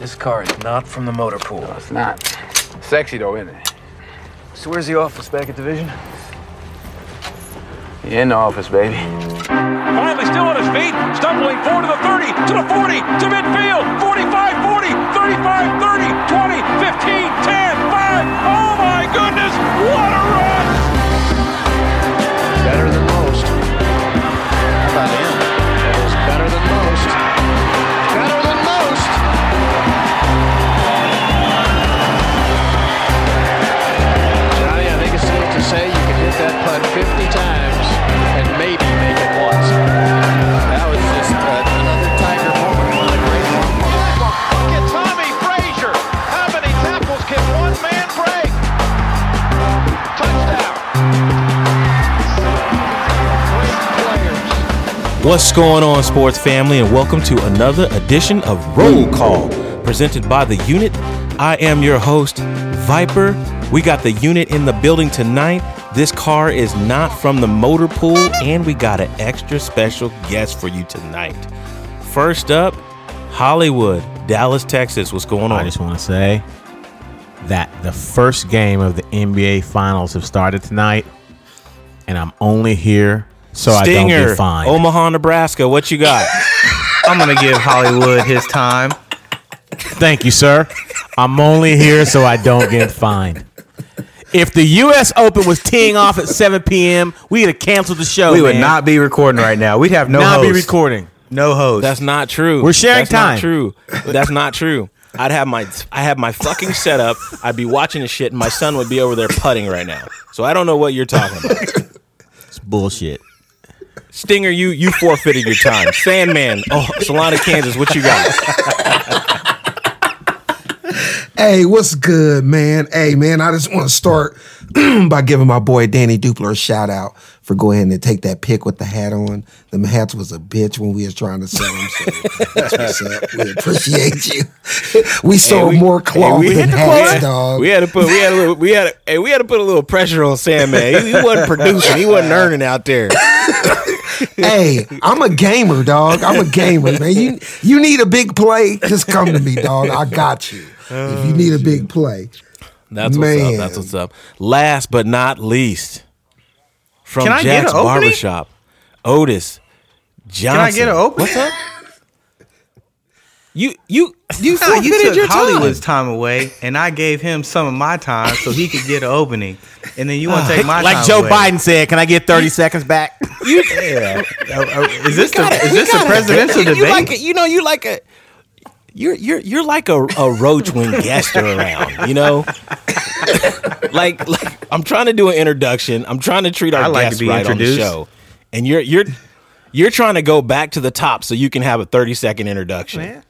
This car is not from the motor pool. No, It's not. Sexy though, isn't it? So where's the office back at Division? You in the office, baby. Finally still on his feet, stumbling forward to the 30, to the 40, to midfield, 45, 40, 35, 30, 20, 15, 10, 5. Oh my goodness, what a run! Putt 50 times and maybe make it once. That was just uh, another Tiger moment, one of the great. Look at Tommie Frazier. How many tackles can one man break? Touchdown. What's going on, sports family, and welcome to another edition of Roll Call, presented by the Unit. I am your host, Viper. We got the unit in the building tonight. This car is not from the motor pool, and we got an extra special guest for you tonight. First up, Hollywood, Dallas, Texas. What's going on? I just want to say that the first game of the NBA Finals have started tonight, and I'm only here so I don't Stinger, get fined. Omaha, Nebraska. What you got? I'm gonna give Hollywood his time. Thank you, sir. I'm only here so I don't get fined. If the U.S. Open was teeing off at 7 p.m., we'd have canceled the show. We would man. not be recording right now. We'd have no not be recording. No host. That's not true. We're sharing That's time. Not true. That's not true. I'd have my I have my fucking setup. I'd be watching the shit, and my son would be over there putting right now. So I don't know what you're talking about. It's bullshit. Stinger, you you forfeited your time. Sandman, oh Salina, Kansas, what you got? Hey, what's good, man? Hey, man, I just want to start by giving my boy Danny Dupler a shout out for going ahead and take that pick with the hat on. Them hats was a bitch when we was trying to sell them. So that's what's up. We appreciate you. we sold we- more cloth we than hats, dog. We had to put we had a little we had to, hey, we had to put a little pressure on Sandman. He, he wasn't producing. He wasn't earning out there. hey, I'm a gamer, dog. I'm a gamer, man. You you need a big play? Just come to me, dog. I got you. If you need a big play. That's what's Man. up. That's what's up. Last but not least, from Can I get Jack's an opening? Barbershop, Otis Johnson. Can I get an opening? What's up? You you you No, you took your Hollywood's time. time away, and I gave him some of my time so he could get an opening. And then you want to take my time? Like time Joe away. Biden said, can I get 30 seconds back? Yeah. Uh, uh, is this the gotta- is this the presidential you, debate? You like a, you know you like a you're you're you're like a, a roach when guests are around. You know, like like I'm trying to do an introduction. I'm trying to treat our I like to guests be right on the show, and you're you're you're trying to go back to the top so you can have a 30 second introduction. Man,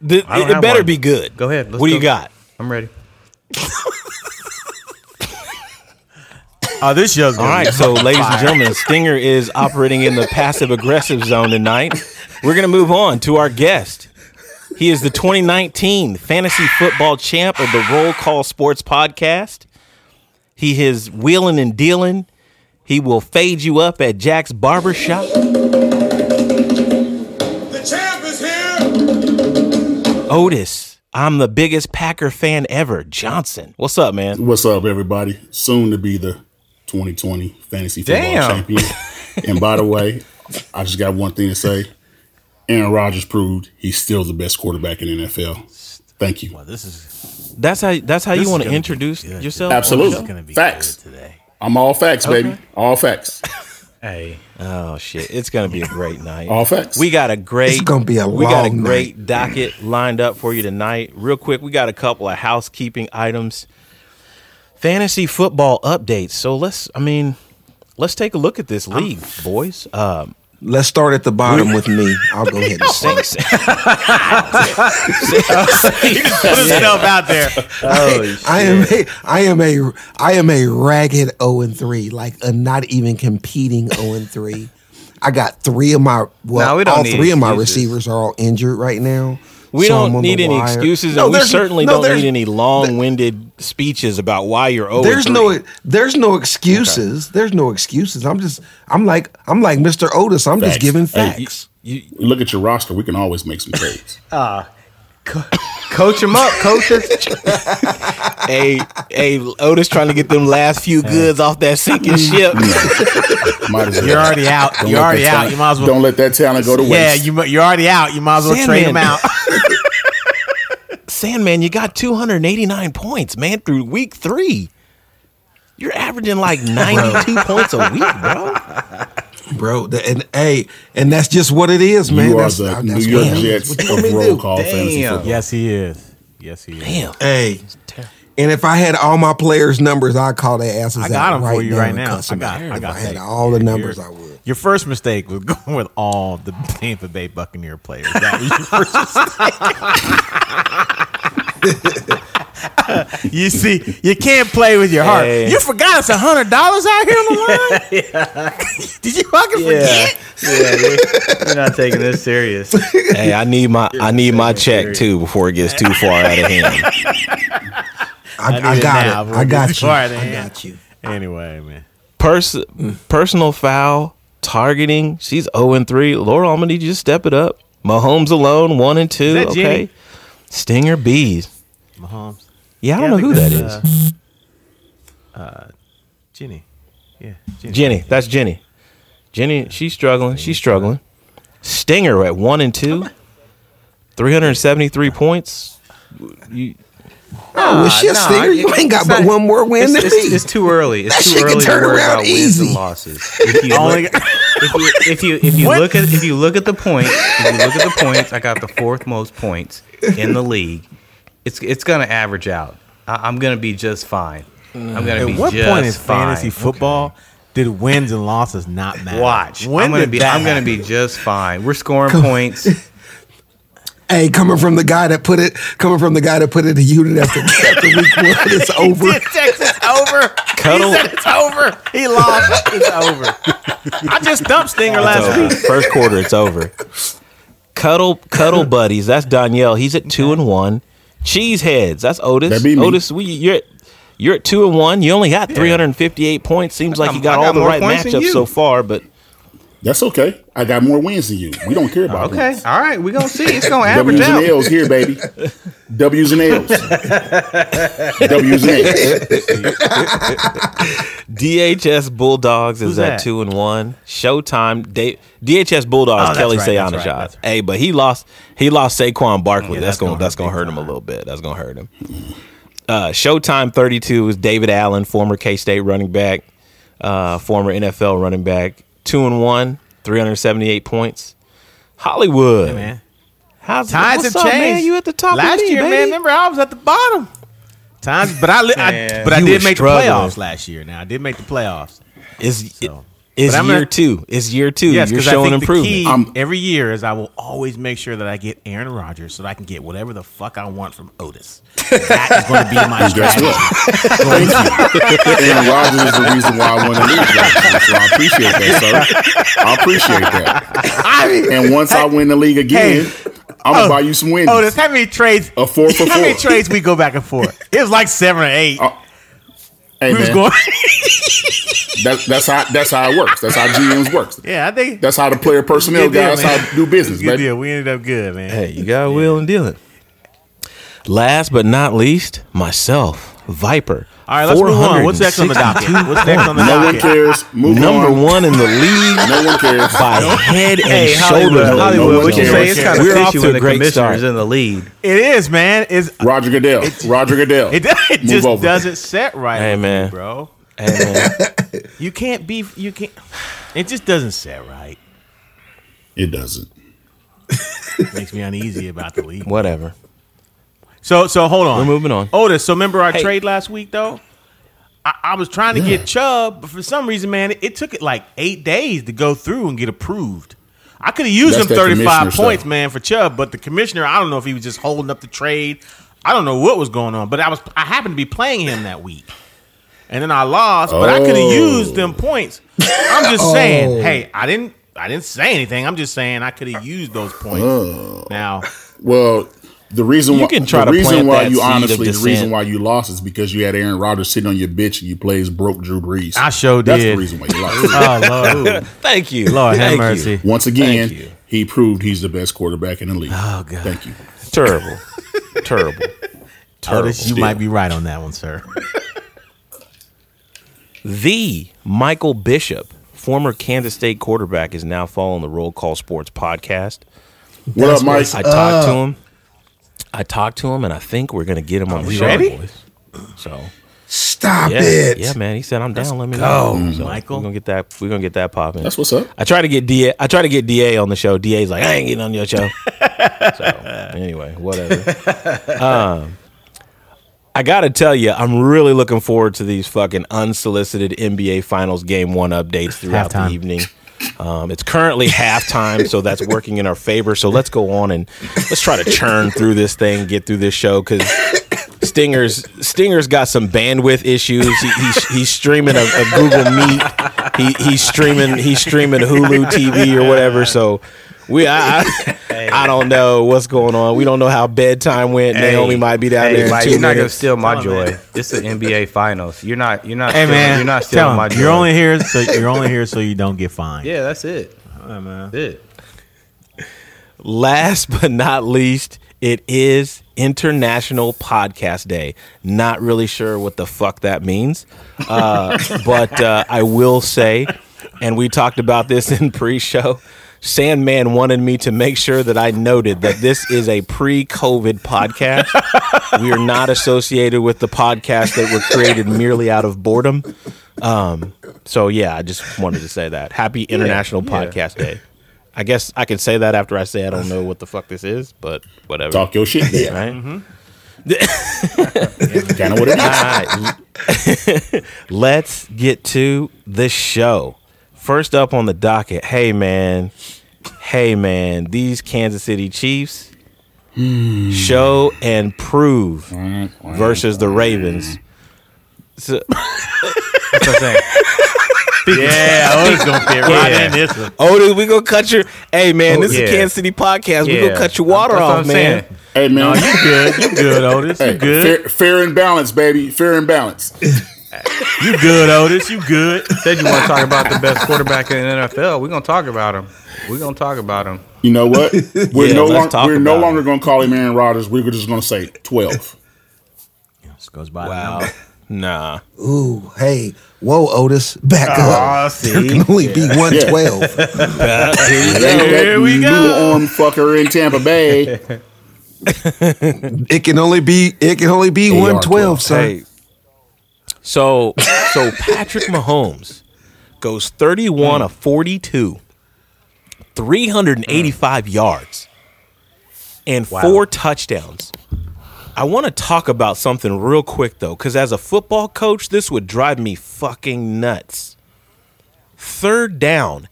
The- I don't it better one. be good. Go ahead, let's what do you got? I'm ready. Oh, this show's All right, so ladies and gentlemen, Stinger is operating in the passive aggressive zone tonight. We're going to move on to our guest. He is the 2019 fantasy football champ of the Roll Call Sports podcast. He is wheeling and dealing. He will fade you up at Jack's Barbershop. The champ is here! Otis, I'm the biggest Packer fan ever. Johnson, what's up, man? What's up, everybody? Soon to be the 2020 fantasy football Damn. champion. and by the way, I just got one thing to say. Aaron Rodgers proved he's still the best quarterback in the NFL. Thank you. Well, This is That's how. That's how you want to introduce good. yourself. Absolutely. going to be Facts. today. I'm all facts, baby. All facts. Hey, Oh shit! It's gonna be a great night. All facts. We got a great. It's gonna be a We got a long great docket lined up for you tonight. Real quick, we got a couple of housekeeping items. Fantasy football updates. So let's. I mean, let's take a look at this league, boys. Um, Let's start at the bottom with me. I'll go ahead and say. Saints. Put himself out there. I am a, I am a, I am a ragged zero and three, like a not even competing zero and three. I got three of my well, No, we don't all three of my excuses. receivers are all injured right now. We so don't need any wire. excuses, No, and we certainly no, don't need any long-winded speeches about why you're oh over. There's no, there's no excuses. There's no excuses. I'm just, I'm like, I'm like Mr. Otis. I'm just Facts. giving Hey, facts. You, Look at your roster. We can always make some trades. Uh, come Coach him up, coaches. hey, hey, Otis trying to get them last few goods off that sinking mm. ship. Might as well. You're already out. Don't You're already out. talent- You might as well. Don't let that talent go to waste. yeah, you, you're already out. You might as well trade him out. Sandman, you got 289 points, man, through week three. You're averaging like 92 points a week, bro. bro. The- and hey, and that's just what it is, man. you are that's, the that's New what York it is. Jets What of you want me to roll do? call fantasy football. yes, he is. Yes, he is. Damn. Hey, and if I had all my players' numbers, I'd call their asses I got out him right for you now right now. cuss I 'em got. out. I If. I had that. all the Your- numbers, I would. Your first mistake was going with all the Tampa Bay Buccaneer players. That was your first mistake. you see, you can't play with your heart. Hey. You forgot it's a hundred dollars out here on the line. Did you fucking Yeah, forget? yeah. You're, you're not taking this serious. Hey, I need my I need my check too before it gets too far out of hand. I, I I, need it got now it. I got you. I yeah. got you. Anyway, man. Pers- personal foul, targeting. She's 0 and 3. Laura, I'm gonna need you to step it up. Mahomes alone, one and two. that okay. Jenny? Stinger bees. Mahomes. Yeah, I don't Yeah, know I who think that that's, is. Uh, uh, Jenny. Yeah, Jenny. Jenny. That's Jenny. Jenny, she's struggling. She's struggling. Stinger at one and two. 373 points. You, Oh, oh well, shit, Nah, Stinger, you ain't got but not- one more win It's, than it's, me. it's too early. It's That too shit can early to turn worry around about wins easy. and losses. If you, look, if you if you if you look at if you look at the points, if you look at the points, I got the fourth most points in the league. It's it's gonna average out. I, I'm gonna be just fine. I'm gonna be At what just point in fine. fantasy football did wins and losses not matter? Watch. When I'm gonna did be that I'm gonna be just fine. We're scoring points. Hey, coming from the guy that put it, coming from the guy that put it in unit after, after week one, it's over. Texas over. Cuddle. He said it's over. He lost. It's over. I just dumped Stinger last over. week. First quarter, it's over. Cuddle, cuddle buddies. That's Danielle. He's at two and one. Cheeseheads. That's Otis. That be me. Otis, we you're at, you're at two and one. You only got 358 points. Seems like got- you got, got all the right matchups so far, but That's okay. I got more wins than you. We don't care about Okay, wins. all right, we're gonna see. It's gonna average W's and. L's here, baby. W's and L's. W's and L's. DHS Bulldogs is Who's at that? two and one. Showtime. Day, DHS Bulldogs. Oh, Kelly right, that's right, Sayanajad. that's right. Hey, but he lost. He lost Saquon Barkley. Yeah, that's, that's gonna gonna that's hurt gonna big hurt him a little bit. That's gonna hurt him. Uh, Showtime 32 is David Allen, former K State running back, uh, former NFL running back. Two and one, 378 points. Hollywood. Hey, man. How's Times have up, changed. Man? You at the top last of the year, league, man. baby. Remember, I was at the bottom. Times, but I, li- I but I did make struggling. the playoffs last year. Now I did make the playoffs. Is So. Is But I'm year gonna- two? Is year two? Yes, You're because I showing think improvement. the key I'm- every year is I will always make sure that I get Aaron Rodgers so that I can get whatever the fuck I want from Otis. That is going to be my And guess strategy. Thank you. Aaron Rodgers is the reason why I want to leave. last. So I appreciate that, sir. I appreciate that. I mean, And once I win the league again, I'm gonna Oh, buy you some wins. Oh, Otis, how many trades? A four for How many trades we go back and forth? It was like seven or eight. Oh, Hey, we was man, going. that, that's how that's how it works. That's how GMs works. yeah, I think That's how the player personnel Good deal, guys man. how do business, Good baby. deal. We ended up good, man. Hey, you got Will and Dylan. Last but not least, myself, Viper. All right, let's move on. What's next on the docket? What's next on the No one cares. Move. Number on. one in the league No one cares. by head and Hey, shoulders. Hollywood, no Hollywood, one what you cares. say? It's kind of We're off to a great commissioner's start. in the lead. It is, man. It's Roger Goodell. Roger Goodell. it, it just over. doesn't set right, Hey, with me, man. bro. Hey, man. You can't be. You can't. It just doesn't set right. It doesn't. Makes me uneasy about the league. Whatever. So so hold on. We're moving on. Otis, so remember our Hey. trade last week though? I, I was trying to get Chubb, but for some reason, man, it, it took it like eight days to go through and get approved. I could have used That's them that 35 commissioner points, stuff. man, for Chubb, but the commissioner, I don't know if he was just holding up the trade. I don't know what was going on, but I was I happened to be playing him that week. And then I lost, but I could have Oh. used them points. I'm just oh. saying, hey, I didn't I didn't say anything. I'm just saying I could have used those points. Oh. Now, Well, the reason You why can try the to reason plant why that you honestly the reason why you lost is because you had Aaron Rodgers sitting on your bitch and you plays broke Drew Brees. I showed sure That's did. the reason why you lost. oh Lord. Thank you. Lord have Thank mercy. You. Once again, he proved he's the best quarterback in the league. Oh, God. Thank you. Terrible. Terrible. Oh, Otis, you Terrible. might be right on that one, sir. The Michael Bishop, former Kansas State quarterback, is now following the Roll Call Sports podcast. What up, Mike? I talked to uh, him. I talked to him, and I think we're gonna get him on the show. ready? So Stop yeah, it. yeah, man. He said I'm down. Let me go, know. So Michael. We're gonna get that. We're gonna get that popping. That's what's up. I try to get Da. I try to get Da on the show. Da's like, I ain't getting on your show. so anyway, whatever. Um, I gotta tell you, I'm really looking forward to these fucking unsolicited NBA Finals Game One updates throughout the evening. Um, it's currently halftime, so that's working in our favor. So let's go on and let's try to churn through this thing, get through this show because Stinger's Stinger's got some bandwidth issues. He, he's, he's streaming a, a Google Meet. He, he's streaming he's streaming Hulu TV or whatever. So we I, I, I don't know what's going on. We don't know how bedtime went. Naomi might be down hey, there in Mike, you're not gonna steal my joy. It's the NBA Finals. You're not. You're not. Hey stealing, man, you're not tell stealing him, joy. you're only here so you're only here so you don't get fined. Yeah, that's it. Yeah, man. That's it. Last but not least, it is International Podcast Day. Not really sure what the fuck that means, uh, but uh, I will say, and we talked about this in pre-show. Sandman wanted me to make sure that I noted that this is a pre-COVID podcast. we are not associated with the podcast that were created merely out of boredom. Um, so yeah, I just wanted to say that. Happy International yeah. Podcast Day. I guess I can say that after I say I don't know what the fuck this is, but whatever. Talk your shit there. Right? Mm-hmm. kind of what it is. All right. Let's get to the show. First up on the docket, hey man, hey man, these Kansas City Chiefs hmm. show and prove versus the Ravens. So, That's what I'm saying. Yeah, Otis gonna fit right Yeah. in this one. oh, dude, we gonna cut your. Hey man, oh, this yeah. is Kansas City podcast. We Yeah. gonna cut your water That's what off, I'm man. saying. Hey man, No, you good. You good, Otis. hey, You good. fair, fair and balanced, baby. Fair and balanced. You good, Otis. You good. Said you want to talk about the best quarterback in the NFL. We're gonna talk about him. We're gonna talk about him. You know what? We're Yeah, no longer we're no about longer going to call him Aaron Rodgers. We're just going to say twelve. This goes by. Wow. Nah. Ooh, hey, whoa, Otis, back oh, up. see. There can only be 112. Here we go. arm fucker in Tampa Bay. it can only be it can only be 112, sir. Hey. So so Patrick Mahomes goes 31 of 42, 385 yards, and four touchdowns. I want to talk about something real quick though, because as a football coach, this would drive me fucking nuts. Third down,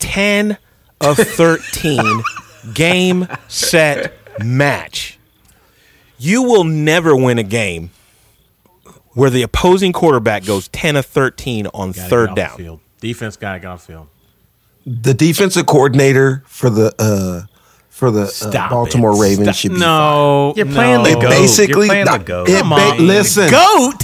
10 of 13, game, set, match. You will never win a game where the opposing quarterback goes 10 of 13 on Gotta third down. the field. Defense got to get off field. The defensive coordinator for the uh for the uh, Baltimore it. Ravens Stop- should be No, You're playing the It goat. basically You're playing the nah, goat. It Come ba- on. listen, goat.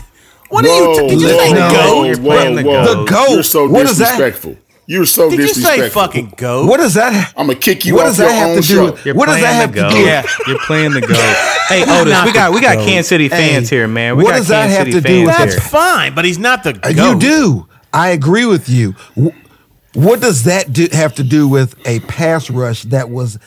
What are Whoa, you? Did you whoa, say no. goat? You're whoa, playing the goat. The goat. You're so What is that? disrespectful. You're so disrespectful Did you say fucking goat? what does that? I'm gonna kick you What off does your have own to do? show. You're What does that playing have the to goat. do? Yeah, you're playing the goat. hey, Otis, we got we got goat. Kansas City fans Hey, here, man. We what got does that have City to do with That's here. fine, but he's not the Uh, goat. You do. I agree with you. What does that do, have to do with a pass rush that was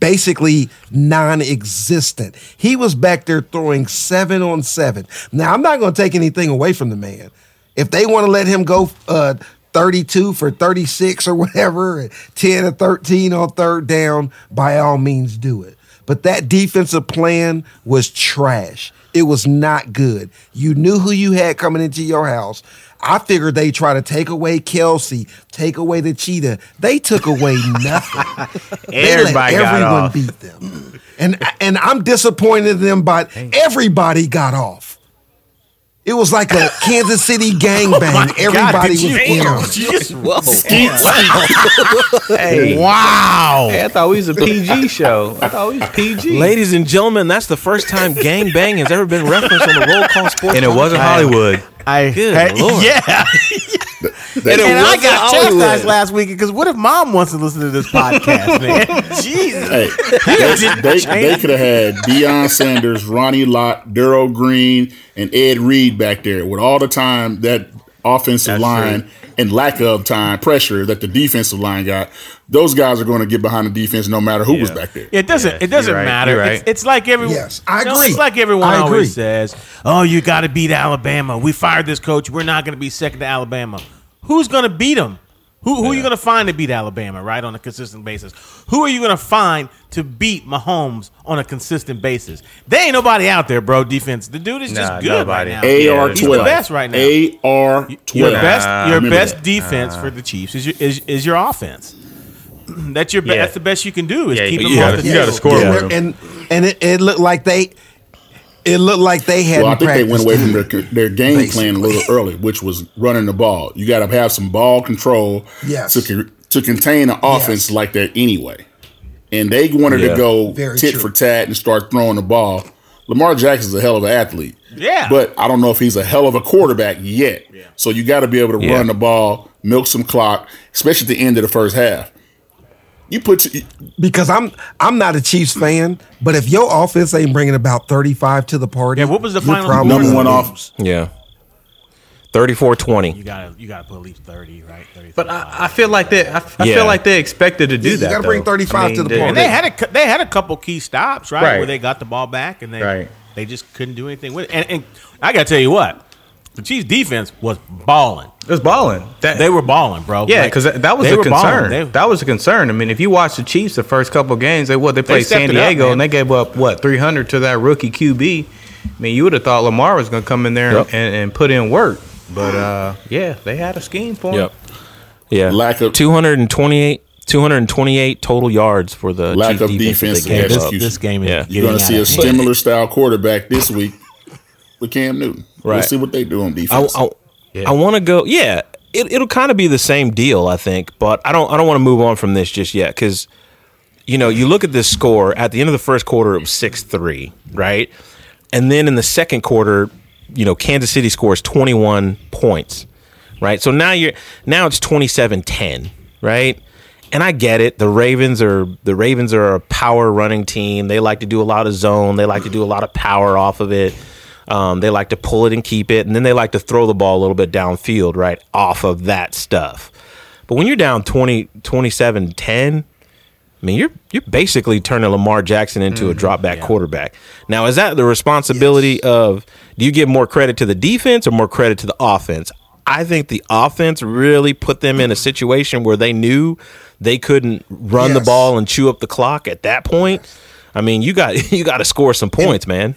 basically non-existent? He was back there throwing seven on seven. Now I'm not going to take anything away from the man. If they want to let him go uh, 32 for 36 or whatever, 10 or 13 on third down, by all means do it. But that defensive plan was trash. It was not good. You knew who you had coming into your house. I figured they try to take away Kelce, take away the cheetah. They took away nothing. they Everybody let got everyone off. beat them. And and I'm disappointed in them, but everybody got off. It was like a Kansas City oh gangbang. Everybody was in on it. Hey, Wow. Hey, I thought we was a PG show. I thought we was PG. Ladies and gentlemen, that's the first time gang bang has ever been referenced on the Roll Call Sports. and it wasn't. Hollywood. I Good hey, Lord. yeah. They- and I got Hollywood. chastised last week because what if mom wants to listen to this podcast, man? Jesus. Hey, they, they, they could have had Deion Sanders, Ronnie Lott, Darrell Green, and Ed Reed back there with all the time that offensive That's line true. And lack of time pressure that the defensive line got. Those guys are going to get behind the defense no matter who was back there. It doesn't. Yeah, it doesn't right, matter. you're It's, it's like everyone. Yes, I No, agree. it's like everyone I agree. always says, "Oh, you got to beat Alabama. We fired this coach. We're not going to be second to Alabama. Who's going to beat them? Who, who are you going to find to beat Alabama? Right on a consistent basis. Who are you going to find to beat Mahomes on a consistent basis? There ain't nobody out there, bro. Defense. The dude is just Nah, good nobody. right now. AR He's the best right now. AR Your best, your Remember best that. defense for the Chiefs is your is, is your offense. That's your be- Yeah. that's the best you can do is Yeah, keep you them gotta- off the you gotta score and, with and and it, it looked like they it looked like they had. Well, I think they went away from their, their game plan a little early, which was running the ball. You got to have some ball control Yes. to to contain an offense Yes. like that anyway. And they wanted Yeah. to go Very tit true. for tat and start throwing the ball. Lamar Jackson's a hell of an athlete. Yeah. But I don't know if he's a hell of a quarterback yet. Yeah. So you got to be able to Yeah. run the ball, milk some clock, especially at the end of the first half. You put because I'm I'm not a Chiefs fan, but if your offense ain't bringing about 35 to the party, Yeah, what was the you're final number one lose. off. Yeah. 34-20. You gotta you gotta put at least thirty, right? 30, But I, I feel like they, I, I Yeah. feel like they expected to do Yeah, you that. gotta bring though. 35 to the they- ball. and they had a they had a couple key stops, right, Right. where they got the ball back and they Right. they just couldn't do anything with it. And, and I gotta tell you what, the Chiefs defense was balling. It was balling. That, They were balling, bro. yeah, because that, that was they a concern. They- that was a concern. I mean, if you watch the Chiefs the first couple of games, they what they played stepped San it up, Diego and they gave up what three hundred to that rookie QB. I mean, you would have thought Lamar was going to come in there Yep. and, and put in work, but uh, yeah, they had a scheme for him. Yep. Yeah. Lack of- 228 228 total yards for the Lack Chiefs of defense that defensive they gave up. this, this game is Yeah. You're going to see a of similar style quarterback this week with Cam Newton. We'll Right. see what they do on I, defense. I, I want to go. Yeah, it, it'll kind of be the same deal, I think. But I don't. I don't want to move on from this just yet because, you know, you look at this score at the end of the first quarter. It was six three, right? And then in the second quarter, you know, Kansas City scores twenty one points, right? So now you're now it's 27-10, right? And I get it. The Ravens are the Ravens are a power running team. They like to do a lot of zone. They like to do a lot of power off of it. Um, they like to pull it and keep it, and then they like to throw the ball a little bit downfield, right, off of that stuff. But when you're down 20, 27 10, I mean, you're you're basically turning Lamar Jackson into a drop back quarterback. Now, is that the responsibility of? Do you give more credit to the defense or more credit to the offense? I think the offense really put them in a situation where they knew they couldn't run the ball and chew up the clock at that point. I mean, you got you got to score some points, man.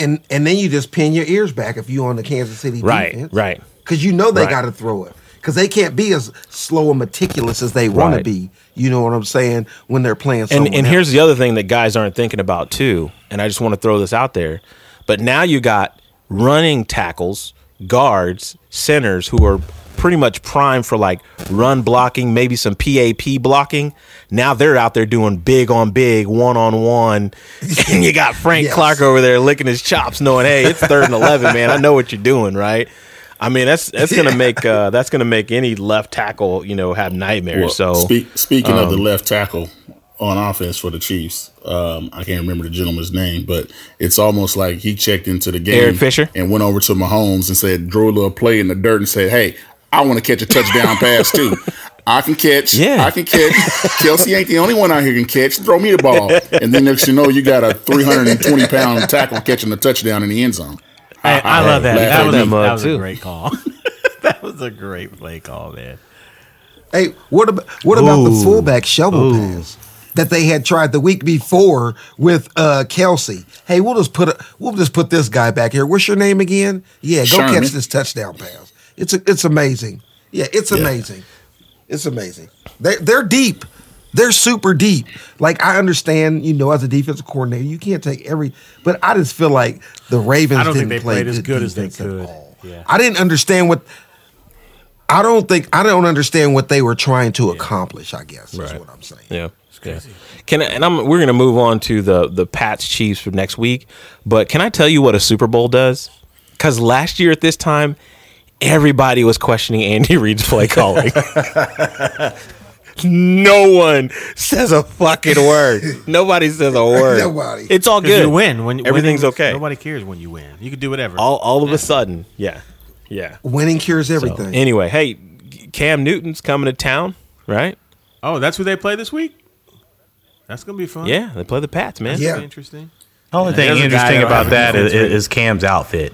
And and then you just pin your ears back if you on the Kansas City Right, defense, right. Because you know they Right. got to throw it because they can't be as slow and meticulous as they want to be. You know what I'm saying when they're playing. and and else. here's the other thing that guys aren't thinking about too and i just want to throw this out there but now you got running tackles guards centers who are pretty much primed for like run blocking maybe some pap blocking now they're out there doing big on big one on one and you got frank Yes. clark over there licking his chops knowing hey it's third and 11 man i know what you're doing right I mean that's that's gonna make uh, that's gonna make any left tackle you know have nightmares. Well, so speak, speaking of the um, left tackle on offense for the Chiefs, um, I can't remember the gentleman's name, but it's almost like he checked into the game, Eric Fisher? and went over to Mahomes and said, drew a little play in the dirt and said, "Hey, I want to catch a touchdown pass too. I can catch. Yeah. I can catch. Kelce ain't the only one out here can catch. Throw me the ball, and then next you know, you got a 320 pound tackle catching a touchdown in the end zone. I, I love that. laugh That was, a, that was a great call. that was a great play call, man. Hey, what about what about the fullback shovel pass that they had tried the week before with uh, Kelce? Hey, we'll just put a, we'll just put this guy back here. What's your name again? Yeah, go Sherman. catch this touchdown pass. It's it's amazing. Yeah, it's amazing. It's amazing. They they're deep. They're super deep. Like I understand, you know, as a defensive coordinator, you can't take every. But I just feel like the Ravens I don't didn't they play played as good as they defense at could. all. Yeah. I didn't understand what. I don't think I don't understand what they were trying to accomplish. I guess is what I'm saying. Yeah. Yeah. Can I, and I'm we're gonna move on to the the Pats Chiefs for next week. But can I tell you what a Super Bowl does? Because last year at this time, everybody was questioning Andy Reid's play calling. no one says a fucking word. Nobody says a word. Nobody. It's all good. You win when everything's winning- okay. Nobody cares when you win. You can do whatever. all all of a sudden, yeah, yeah. Winning cures So, everything. anyway, hey, Cam Newton's coming to town, right? oh, that's who they play this week. That's gonna be fun. Yeah, they play the Pats, man. Yeah. interesting. The only thing There's a guy interesting about have that a is, defense is Cam's outfit.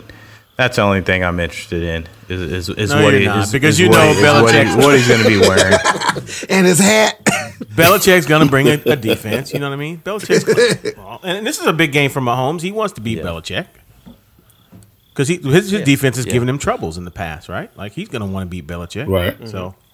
That's the only thing I'm interested in. Is is, is No, what you're he not, is, because is you what know he- is what, he- Belichick's- what he's going to be wearing. and his hat. Belichick's gonna bring a, a defense. You know what I mean? Belichick's, and this is a big game for Mahomes. He wants to beat Belichick because he his, his defense has Yeah. given him troubles in the past, right? Like he's gonna want to beat Belichick, Right. So mm-hmm.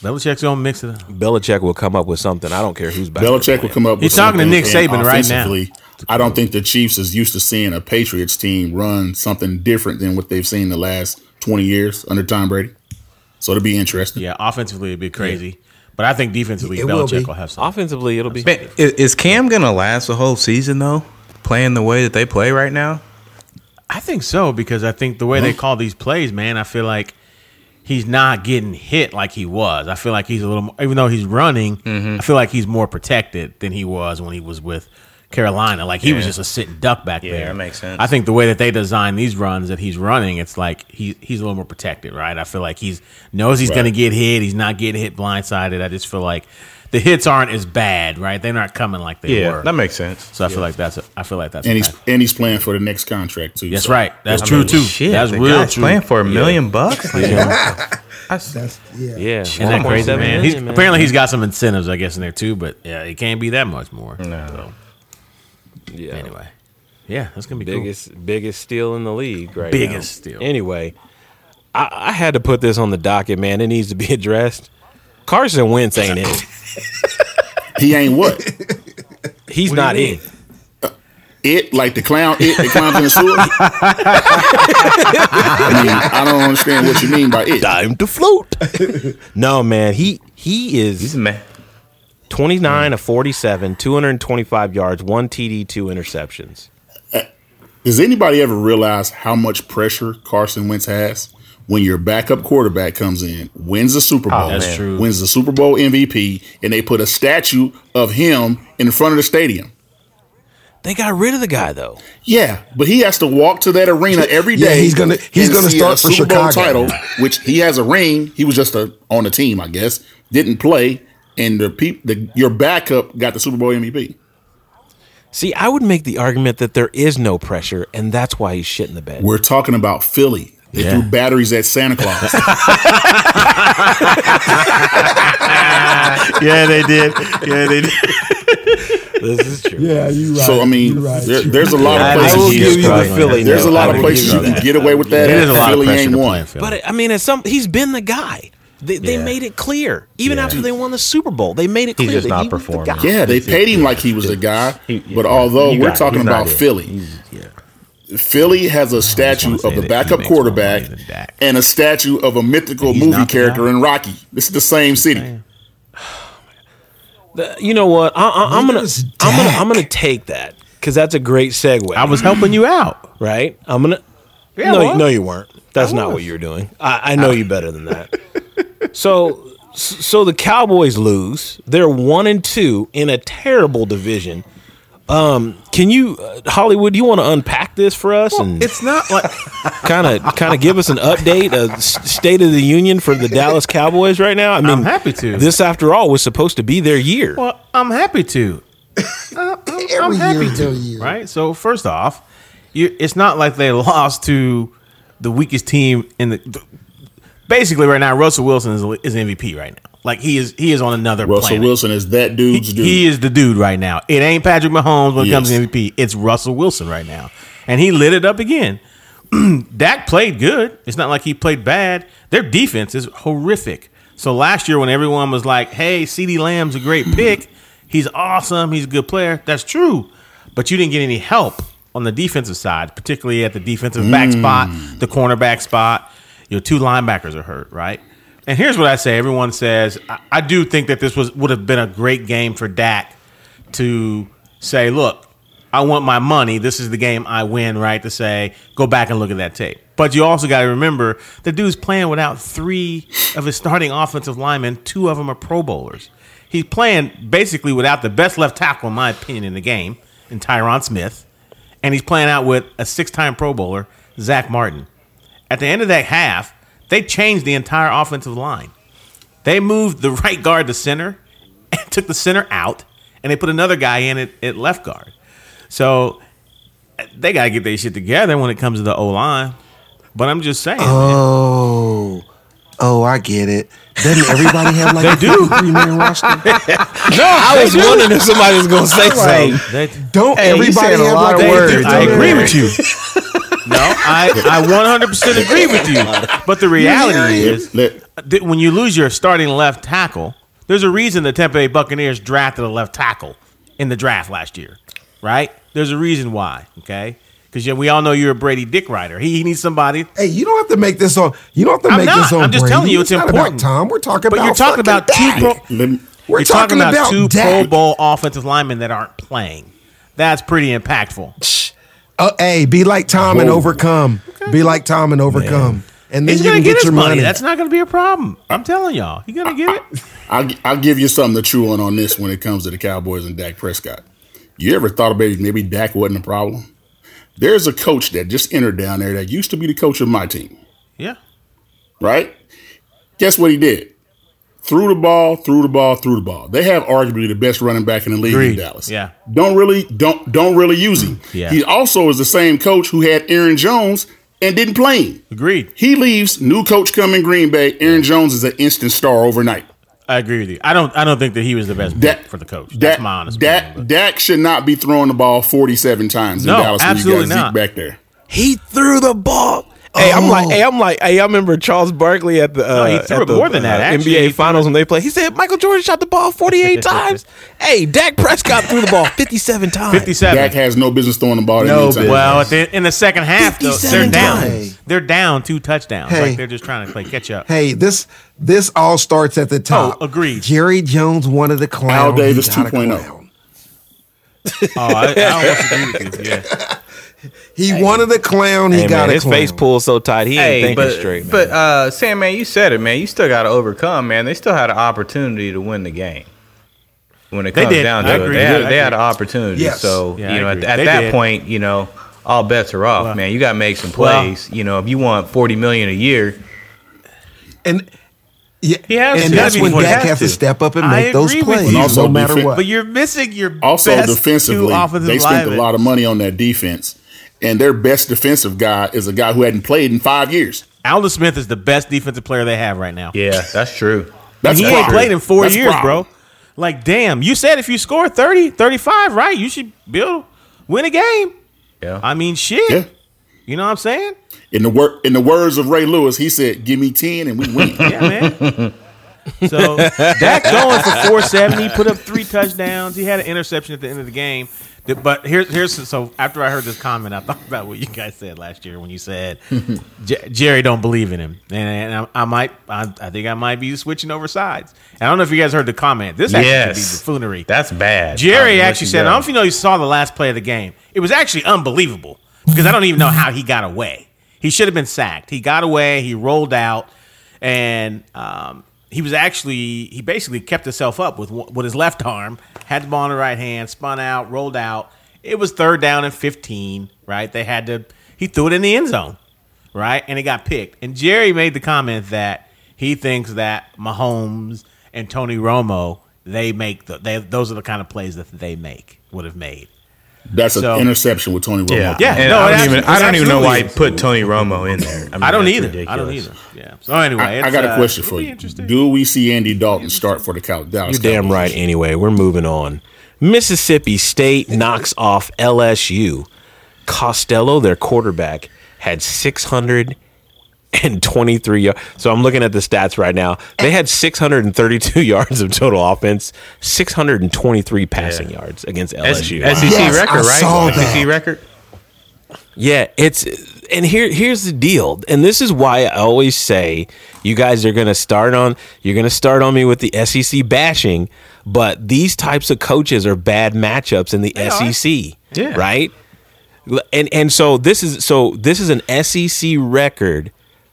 Belichick's gonna mix it. up. Belichick will come up with something. I don't care who's back. Belichick will come up with something. He's talking to Nick Saban right now. I don't think the Chiefs is used to seeing a Patriots team run something different than what they've seen the last 20 years under Tom Brady. So it'll be interesting. Yeah, offensively it'd be crazy, but I think defensively It will Belichick be. will have something. Offensively, it'll be. Man, is, is Cam going to last the whole season though? Playing the way that they play right now? I think so because I think the way they call these plays, man, I feel like he's not getting hit like he was. I feel like he's a little, more, even though he's running, mm-hmm. I feel like he's more protected than he was when he was with Carolina. Like he was just a sitting duck back Yeah, there. that makes sense. I think the way that they design these runs that he's running, it's like he he's a little more protected, right? I feel like he's knows he's going to get hit. He's not getting hit blindsided. I just feel like the hits aren't as bad, right? They're not coming like they Yeah, were. that makes sense. so I feel like that's a, I feel like that's And he's fact. and he's playing for the next contract too. That's so- right. That's I true mean, too. Shit, That's the real guy's true. playing for a million bucks. That's yeah. Yeah, Isn't that crazy, 1.7 man? He's, man. apparently, he's got some incentives, I guess, in there too. But yeah, it can't be that much more. No. Yeah. Anyway, yeah, that's gonna be biggest biggest steal in the league right Biggest now. steal. Anyway, I, I had to put this on the docket, man. It needs to be addressed. Carson Wentz ain't it. He ain't what? He's What not you mean? it. It like the clown. It that climbs in the sewer. I mean, I don't understand what you mean by it. Time to float. no, man. He he He's is a man. 29 of 47, 225 yards, one TD, two interceptions. Uh, does anybody ever realize how much pressure Carson Wentz has when your backup quarterback comes in, wins the Super oh, Bowl, That's true. wins the Super Bowl MVP, and they put a statue of him in front of the stadium? They got rid of the guy though. Yeah, but he has to walk to that arena every day. Yeah, he's gonna- he's and gonna see start a for Super Bowl Chicago. title, which he has a ring. He was just a, on the team, I guess. Didn't play, and the peop, the your backup got the Super Bowl MVP. See, I would make the argument that there is no pressure, and that's why he's shit in the bed. We're talking about Philly. They Yeah. threw batteries at Santa Claus. yeah, they did. Yeah, they did. This is true. Yeah, you right. so I mean, there, there's a lot I of I places. will give you the struggling. Philly. There's a lot of places you you can get away with that. It at. a lot Philly pressure ain't one. But I mean, at some he's been the guy. They, they Yeah. made it clear, even after they won the Super Bowl. They made it He's clear just that not he was the guy. Yeah, they paid him like he was the guy. But although we're talking about. Philly, Philly has a statue of the backup quarterback money and a statue of a mythical movie character guy. in Rocky. This is the same city. The- you know what? I, I, I'm gonna is I'm gonna I'm gonna take that because that's a great segue. I was helping you out. right. I'm gonna. Yeah, no, no, you weren't. That's not what you were doing. I, I know you better than that. so, so the Cowboys lose. They're one and two in a terrible division. Um, can you, uh, Hollywood? Do you want to unpack this for us and It's not like kind of kind of give us an update, a s- state of the union for the Dallas Cowboys right now? I mean, I'm happy to. This, after all, was supposed to be their year. well, I'm happy to. Uh, I'm, Every I'm happy year to. year. Right. So first off, you, it's not like they lost to the weakest team in the. Basically, right now, Russell Wilson is, is MVP right now. Like he is, he is on another Russell planet. Wilson is that dude's he, dude. he is the dude right now. It ain't Patrick Mahomes when it comes to MVP. It's Russell Wilson right now, and he lit it up again. Dak played good. It's not like he played bad. Their defense is horrific. So last year, when everyone was like, "Hey, CeeDee Lamb's a great pick. He's awesome. He's a good player." That's true, but you didn't get any help on the defensive side, particularly at the defensive back spot, mm. the cornerback spot. Your two linebackers are hurt, right? And here's what I say: Everyone says I, I do think that this was would have been a great game for Dak to say, "Look, I want my money. This is the game I win, right? To say, go back and look at that tape. But you also got to remember the dude's playing without three of his starting offensive linemen. Two of them are Pro Bowlers. He's playing basically without the best left tackle, in my opinion, in the game, in Tyron Smith. And he's playing out with a six time Pro Bowler, Zack Martin. At the end of that half, they changed the entire offensive line. They moved the right guard to center and took the center out, and they put another guy in at, at left guard. So they got to get their shit together when it comes to the O line. But I'm just saying. Oh, oh, I get it. Doesn't everybody have like They a do. three man roster? No, I was wondering if somebody was gonna say something. They, Don't Hey, everybody saying a have lot like of a words three-man I agree with you. No, I, I 100% agree with you. But the reality is, that when you lose your starting left tackle, there's a reason the Tampa Bay Buccaneers drafted a left tackle in the draft last year, right? There's a reason why, okay? Because yeah, we all know you're a Brady Dick rider. He, he needs somebody. Hey, you don't have to make this on. You don't have to I'm make not. this on. I'm just Brady. telling you it's not important. About Tom, we're talking But about. you're talking about two Dak. pro- let me, We're talking, talking about, two Pro Bowl offensive linemen that aren't playing. That's pretty impactful. Uh, hey, be like Tom and Whoa. overcome. Be like Tom and overcome, and then He's you gonna can get, get, his your money. money. That's not gonna be a problem. I'm telling y'all, he's gonna get it. I'll, I'll give you something to chew on on this when it comes to the Cowboys and Dak Prescott. You ever thought about it, maybe Dak wasn't a problem? There's a coach that just entered down there that used to be the coach of my team, Yeah. right? Guess what he did? Threw the ball, threw the ball, threw the ball. They have arguably the best running back in the league Agreed. in Dallas. Yeah. Don't really don't don't really use him. Yeah. He also is the same coach who had Aaron Jones and didn't play him. Agreed. He leaves, new coach come in Green Bay. Aaron Jones is an instant star overnight. I agree with you. I don't. I don't think that he was the best Dak for the coach. That's my honest opinion. Dak should not be throwing the ball 47 times No, in Dallas when you absolutely got Zeke not. back there. He threw the ball. Hey, I'm like, hey, I'm like, hey, I remember Charles Barkley at the uh, No, he threw at it the, more than that, uh, actually. He NBA Finals when they played. He said Michael Jordan shot the ball 48 times. Hey, Dak Prescott threw the ball 57 times. Fifty-seven. Dak has no business throwing the ball. No business. well, at the, in the second half, though, they're down. times. They're down two touchdowns. Hey. Like they're just trying to play catch up. Hey, this this all starts at the top. Oh, agreed. Jerry Jones wanted the clown. Al Davis 2.0. Oh, I, I almost agree with you. Yeah. He wanted a clown. He Hey, got man, a his clown. face pulled so tight he ain't Hey, thinking but straight. Man. but uh, Sam, man, you said it, man. You still got to overcome, man. They still had an opportunity to win the game. When it They comes did. down I to it, agree. they had, they had an opportunity. Yes. So Yeah, you know, at, at that did. point, you know, all bets are off, Well- man. You got to make some Well- plays. you know, if you want forty million a year, and yeah, He has and to. that's when he Dak has has to to. step up and I make those agree with plays, you. no Also matter defen- what. But you're missing your Also, best defensively, two offensive they spent linemen. a lot of money on that defense, and their best defensive guy is a guy who hadn't played in five years. Aldon Smith is the best defensive player they have right now. yeah, that's true. That's he ain't played in four That's years, bro. Like, damn, you said if you score 30, 35, right, you should build, win a game. Yeah, I mean, shit. Yeah. You know what I'm saying? In the wor- in the words of Ray Lewis, he said, "Give me ten and we win." Yeah, man. so Dak going for 470, put up three touchdowns. He had an interception at the end of the game. But here's here's so after I heard this comment, I thought about what you guys said last year when you said J- Jerry don't believe in him, and, and I, I might I, I think I might be switching over sides. And I don't know if you guys heard the comment. This actually yes, could be buffoonery. That's bad. Jerry actually said, I don't know if you know you saw the last play of the game. It was actually unbelievable because I don't even know how he got away. He should have been sacked. He got away, he rolled out, and um, he was actually, he basically kept himself up with, with his left arm, had the ball in the right hand, spun out, rolled out. It was third down and 15, right? They had to, he threw it in the end zone, right? And it got picked. And Jerry made the comment that he thinks that Mahomes and Tony Romo, they make the, they, those are the kind of plays that they make, would have made. That's an interception with Tony Romo. Yeah, Yeah, And no, I don't even I don't even know why he put Tony Romo in there. I, mean, I don't either. Ridiculous. I don't either. Yeah. So anyway, I, I got a uh, question it'll for you. Do we see Andy Dalton start for the Cow- Dallas? You're damn right. Anyway, we're moving on. Mississippi State knocks off LSU. Costello, their quarterback, had 623 yards. So I'm looking at the stats right now. They had 632 yards of total offense, 623 passing yards against S- LSU. SEC Yes, record, right? saw SEC that. record. Yeah, it's and here here's the deal. And this is why I always say you guys are going to start on you're going to start on me with the SEC bashing, but these types of coaches are bad matchups in the SEC. Yeah. right? And and so this is so this is an SEC record,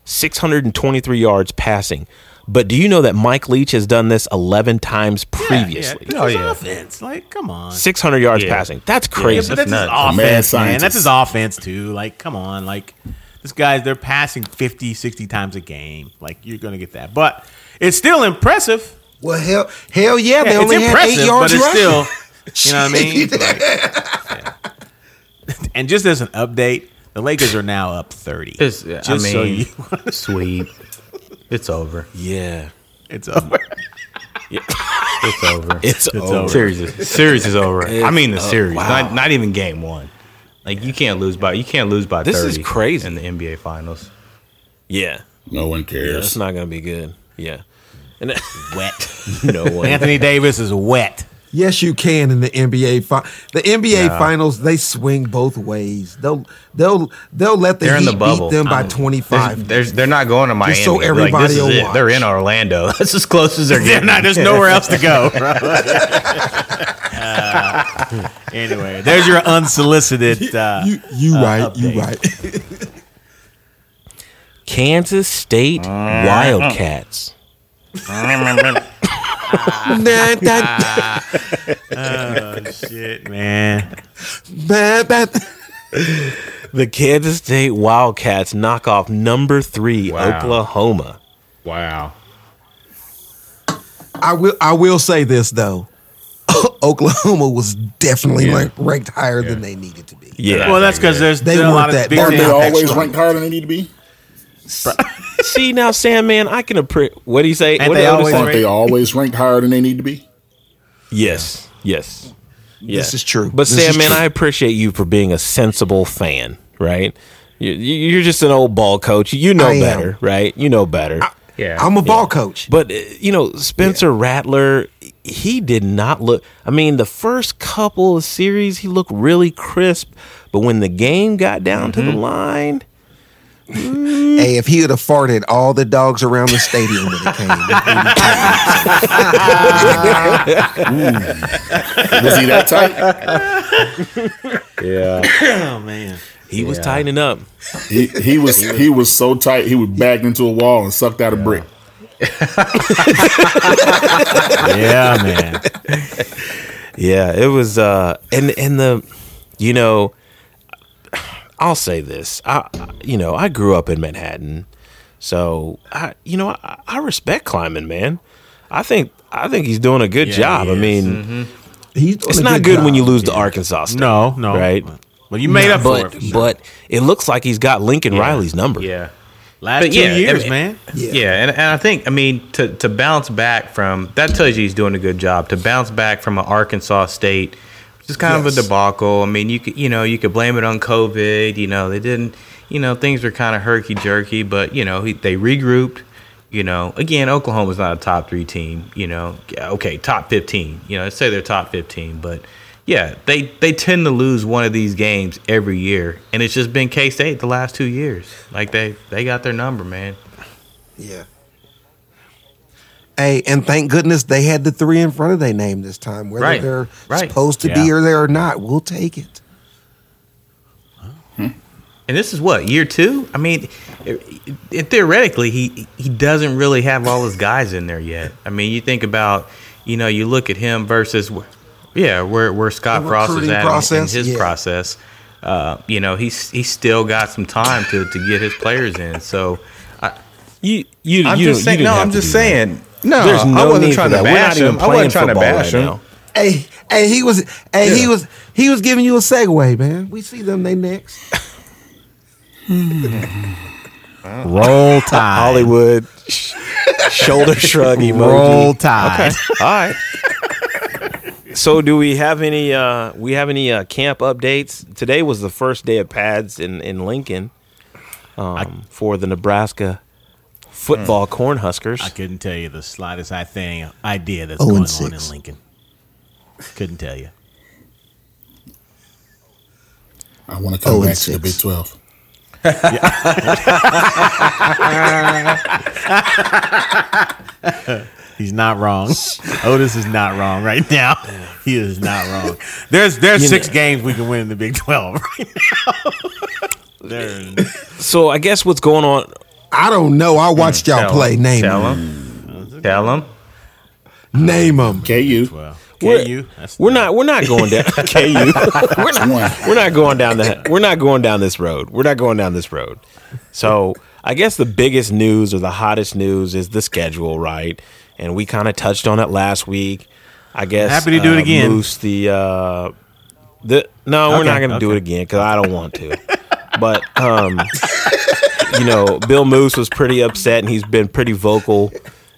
623 yards passing. But do you know that Mike Leach has done this 11 times previously? Yeah, Oh, oh, yeah. offense. Like, come on. 600 yards Yeah. passing. That's Yeah, crazy. but that's his nuts. A mad offense, man. scientist. That's his offense too. Like, come on. Like, this guy's they're passing 50, 60 times a game. Like, you're gonna get that. But it's still impressive. Well, hell, hell yeah, they Yeah, only it's had eight yards but it's rushing. still, you know what I mean? Like, yeah. And just as an update, the Lakers are now up thirty. It's, I Just so mean, you- sweet. It's over. yeah. it's over. It's over. It's, over. Series is, series is over. I mean the series, wow. not not even game one. Like you can't lose by you can't lose by This is crazy. in the NBA finals. Yeah. No one Yeah, cares. it's not going to be good. Yeah. And Wet. no one. Anthony Davis is wet. Yes, you can in the NBA. Fi- the NBA finals, they swing both ways. They'll they'll they'll let the They're in Heat the beat them by twenty five. twenty There's, they're not going to Miami. Just so They're like, everybody this is it. They're in Orlando. That's as close as they're They're getting. not, there's nowhere else to go. Uh, anyway, there's your unsolicited. Uh, You you uh, right, you right. Kansas State Wildcats. Nah, that- oh, shit, man. bah, bah. The Kansas State Wildcats knock off number three Wow. Oklahoma. Wow. I will I will say this though. Oklahoma was definitely ranked, ranked higher than they needed to be. Yeah. Well, that's because there's They still a lot weren't of that- big they're Aren't they always ranked higher than they need to be? See now, Sam, man, I can appreciate. What do you say? Ain't what they did always say? Aren't they always ranked higher than they need to be? Yes, yes, yeah. This is true. But This Sam, man, true. I appreciate you for being a sensible fan, right? You, you- you're just an old ball coach. You know I am. better, right? You know better. Yeah. I'm a ball coach. But uh, you know, Spencer Rattler, he did not look. I mean, the first couple of series, he looked really crisp. But when the game got down to the Mm-hmm. line, Hey, if he would have farted, all the dogs around the stadium would have came. Was he that tight? yeah, Oh man. he was tightening up. He, he was he was so tight he was backed into a wall and sucked out a brick. Yeah, man. Yeah, it was uh and and the you know I'll say this. I I- you know, I grew up in Manhattan. So, I you know, I, I respect Klieman, man. I think I think he's doing a good Yeah, job. he I is. mean, mm-hmm. He's doing it's a not good, when job. you lose to Arkansas State. No, no. Right? But you made up for But it. for sure. but it looks like he's got Lincoln Riley's number. Yeah. last but two yeah, years, mean- man. Yeah, and, and I think I mean to to bounce back from that tells you he's doing a good job. To bounce back from an Arkansas State, is kind of a debacle. I mean, you could you know you could blame it on COVID. You know they didn't. You know things were kind of herky jerky, but you know he, they regrouped. You know, again, Oklahoma's not a top three team. You know, okay, top fifteen. You know, let's say they're top fifteen, but yeah, they they tend to lose one of these games every year, and it's just been K State the last two years. Like they they got their number, man. Yeah. Hey, and thank goodness they had the three in front of their name this time. Whether Right, they're right. supposed to be or they're not, we'll take it. And this is what year two. I mean, it, it- theoretically, he he doesn't really have all his guys in there yet. I mean, you think about, you know, you look at him versus, yeah, where where Scott The Frost is at in- process, in his yeah. process. Uh, you know, he's he's still got some time to, to get his players in. So, You you I'm you, just saying. didn't No, I'm just saying. that. Saying. No, There's no I wasn't need trying to that. We're not bash him. I wasn't trying to bash right him. now. Hey, hey, he was hey, he was he was giving you a segue, man. We see them they next. Roll Tide. Hollywood shoulder shrug emoji. Roll Tide. Okay. All right. So do we have any uh we have any uh camp updates? Today was the first day of pads in in Lincoln um for the Nebraska football Cornhuskers. I couldn't tell you the slightest I thing idea that's Oh, and going on six. in Lincoln. Couldn't tell you. I want to come Oh, back to the Big. Twelve. He's not wrong. Otis is not wrong right now. He is not wrong. There's there's You six know- games we can win in the Big Twelve right now. There- So I guess what's going on? I don't know. I watched y'all Tell play. him. Name Tell them. him. Tell him. Name them. KU. well, We're- KU. That's We're not. We're not going down. KU. we're not. We're not going down that. We're not going down this road. We're not going down this road. So I guess the biggest news or the hottest news is the schedule, right? And we kind of touched on it last week. I guess Happy to do it uh, again. Moos the uh, the no, we're not going to do it again because I don't want to. but um, you know, Bill Moos was pretty upset and he's been pretty vocal.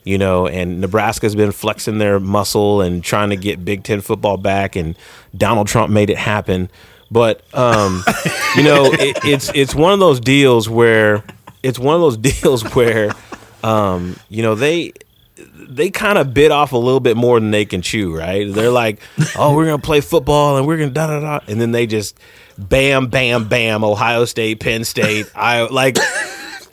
You know, and Nebraska's been flexing their muscle and trying to get Big Ten football back, and Donald Trump made it happen. But um, you know, it, it's it's one of those deals where it's one of those deals where um, you know they they kind of bit off a little bit more than they can chew, right? They're like, "Oh, we're gonna play football and we're gonna da da da," and then they just bam, bam, bam, Ohio State, Penn State. I like,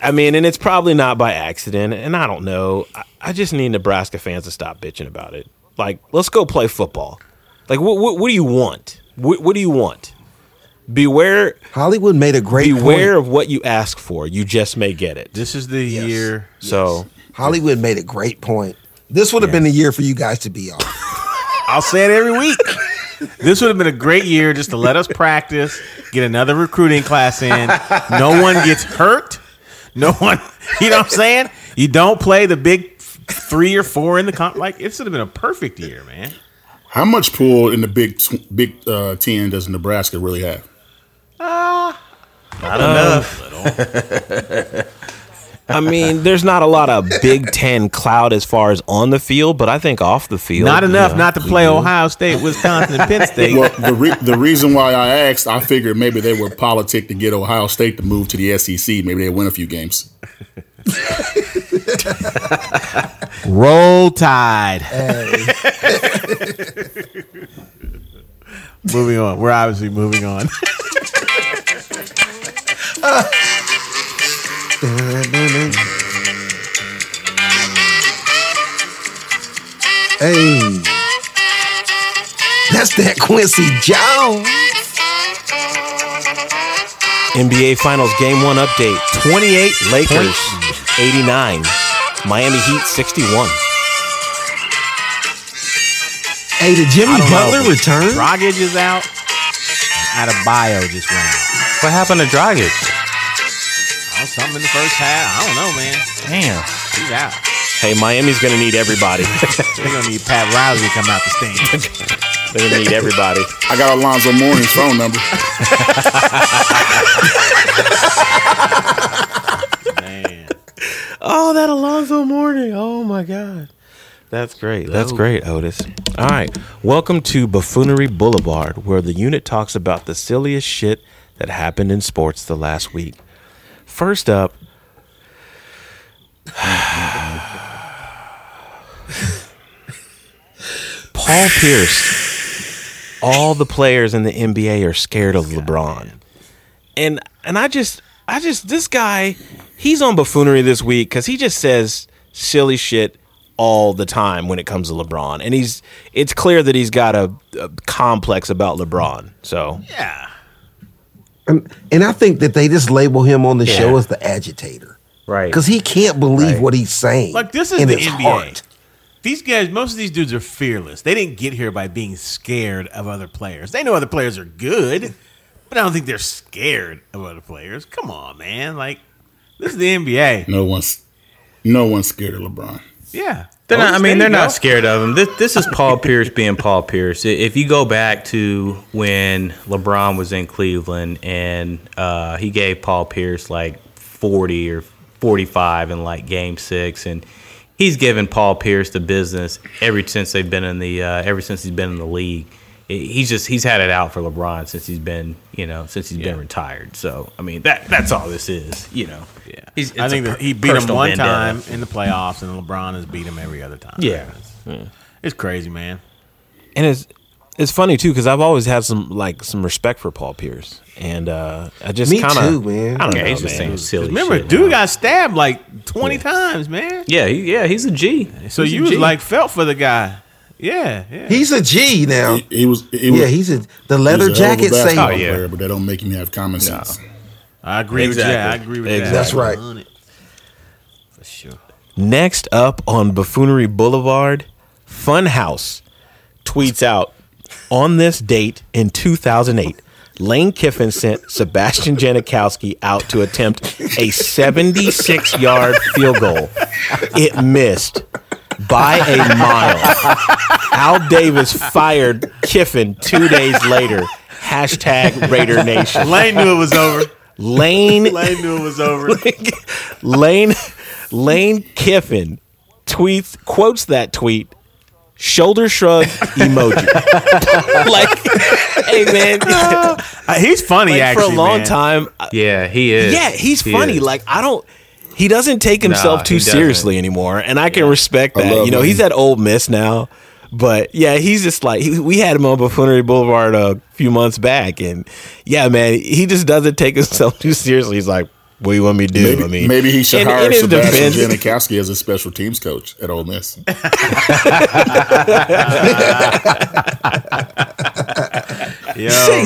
I mean, and it's probably not by accident, and I don't know. I, I just need Nebraska fans to stop bitching about it. Like, let's go play football. Like, what what, what do you want? What, what do you want? Beware, Hollywood made a great beware point. of what you ask for. You just may get it. This is the year. So. Hollywood made a great point. This would have been the year for you guys to be off. I'll say it every week. This would have been a great year just to let us practice, get another recruiting class in. No one gets hurt. No one, you know what I'm saying? You don't play the big three or four in the comp. Like, it should have been a perfect year, man. How much pull in the Big tw- Big uh, Ten does Nebraska really have? Not enough. I mean, there's not a lot of Big Ten cloud as far as on the field, but I think off the field, Not enough yeah, not to play. Ohio State, Wisconsin, and Penn State. Well, the re- the reason why I asked, I figured maybe they were politic to get Ohio State to move to the SEC. Maybe they win a few games. Roll Tide. Hey. moving on. We're obviously moving on. Hey, that's that Quincy Jones. NBA Finals Game One update: 28 Lakers, 89, Miami Heat 61. Hey, did Jimmy I don't know, Butler but return? Dragic is out. Adebayo just went out. What happened to Dragic? Oh, something in the first half. I don't know, man. Damn. He's out. Hey, Miami's gonna need everybody. They're gonna need Pat Riley to come out the stage. They're gonna need everybody. I got Alonzo Mourning's phone number. man. Oh, that Alonzo Mourning. Oh my God. That's great. That's great, Otis. All right. Welcome to Buffoonery Boulevard, where the unit talks about the silliest shit that happened in sports the last week. First up, Paul Pierce. All the players in the NBA are scared of LeBron. And and I just I just this guy, he's on buffoonery this week cuz he just says silly shit all the time when it comes to LeBron. And he's it's clear that he's got a, a complex about LeBron. So, Yeah. And, and I think that they just label him on the Yeah. show as the agitator Right. because he can't believe Right. what he's saying. Like this is in the his NBA. heart. These guys, most of these dudes are fearless. They didn't get here by being scared of other players. They know other players are good, but I don't think they're scared of other players. Come on, man. Like this is the NBA. No one's no one's scared of LeBron. Yeah. They're not, I mean, they're not scared of him. This, this is Paul Pierce being Paul Pierce. If you go back to when LeBron was in Cleveland and uh, he gave Paul Pierce like 40 or 45 in like game six, and he's given Paul Pierce the business ever since they've been in the, uh, ever since he's been in the league. I- He's just he's had it out for LeBron since he's been you know since he's been retired. So I mean that that's all this is you know. Yeah. He's- I think that per- he beat him one vendetta. time in the playoffs, and LeBron has beat him every other time. Yeah. It's, it's crazy, man. and it's it's funny too because I've always had some like some respect for Paul Pierce, and uh, I just Me kind of too, man. I don't Yeah, know, he's just man. saying silly Remember, shit dude now. got stabbed like twenty times, man. Yeah, he, yeah, he's a G. So He's you was G. like felt for the guy. Yeah, yeah. He's a G now. He, he was. He was yeah, he's a the leather a hell of a jacket oh, basketball. Oh, yeah. player, but that don't make him have common sense. I agree with you. Exactly. I agree with Exactly. that. That's right. For sure. Next up on Buffoonery Boulevard, Funhouse tweets out on this date in 2008. Lane Kiffin sent Sebastian Janikowski out to attempt a 76 yard field goal. It missed by a mile. Al Davis fired Kiffin two days later. Hashtag Raider Nation. Lane knew it was over. Lane Lane knew it was over. Lane Lane Kiffin tweets quotes that tweet shoulder shrug emoji like hey man Uh, he's funny like, actually for a long man. time Yeah, he is. yeah he's He funny is. like i don't he doesn't take himself No, too he seriously anymore and i can respect that. you know him. he's at Ole Miss now but yeah he's just like he, we had him on buffoonery boulevard a few months back and yeah man he just doesn't take himself too seriously. He's like what do you want me to do Maybe, i mean maybe he should in- hire in his Sebastian Janikowski as a special teams coach at Ole Miss. Yo, You say man.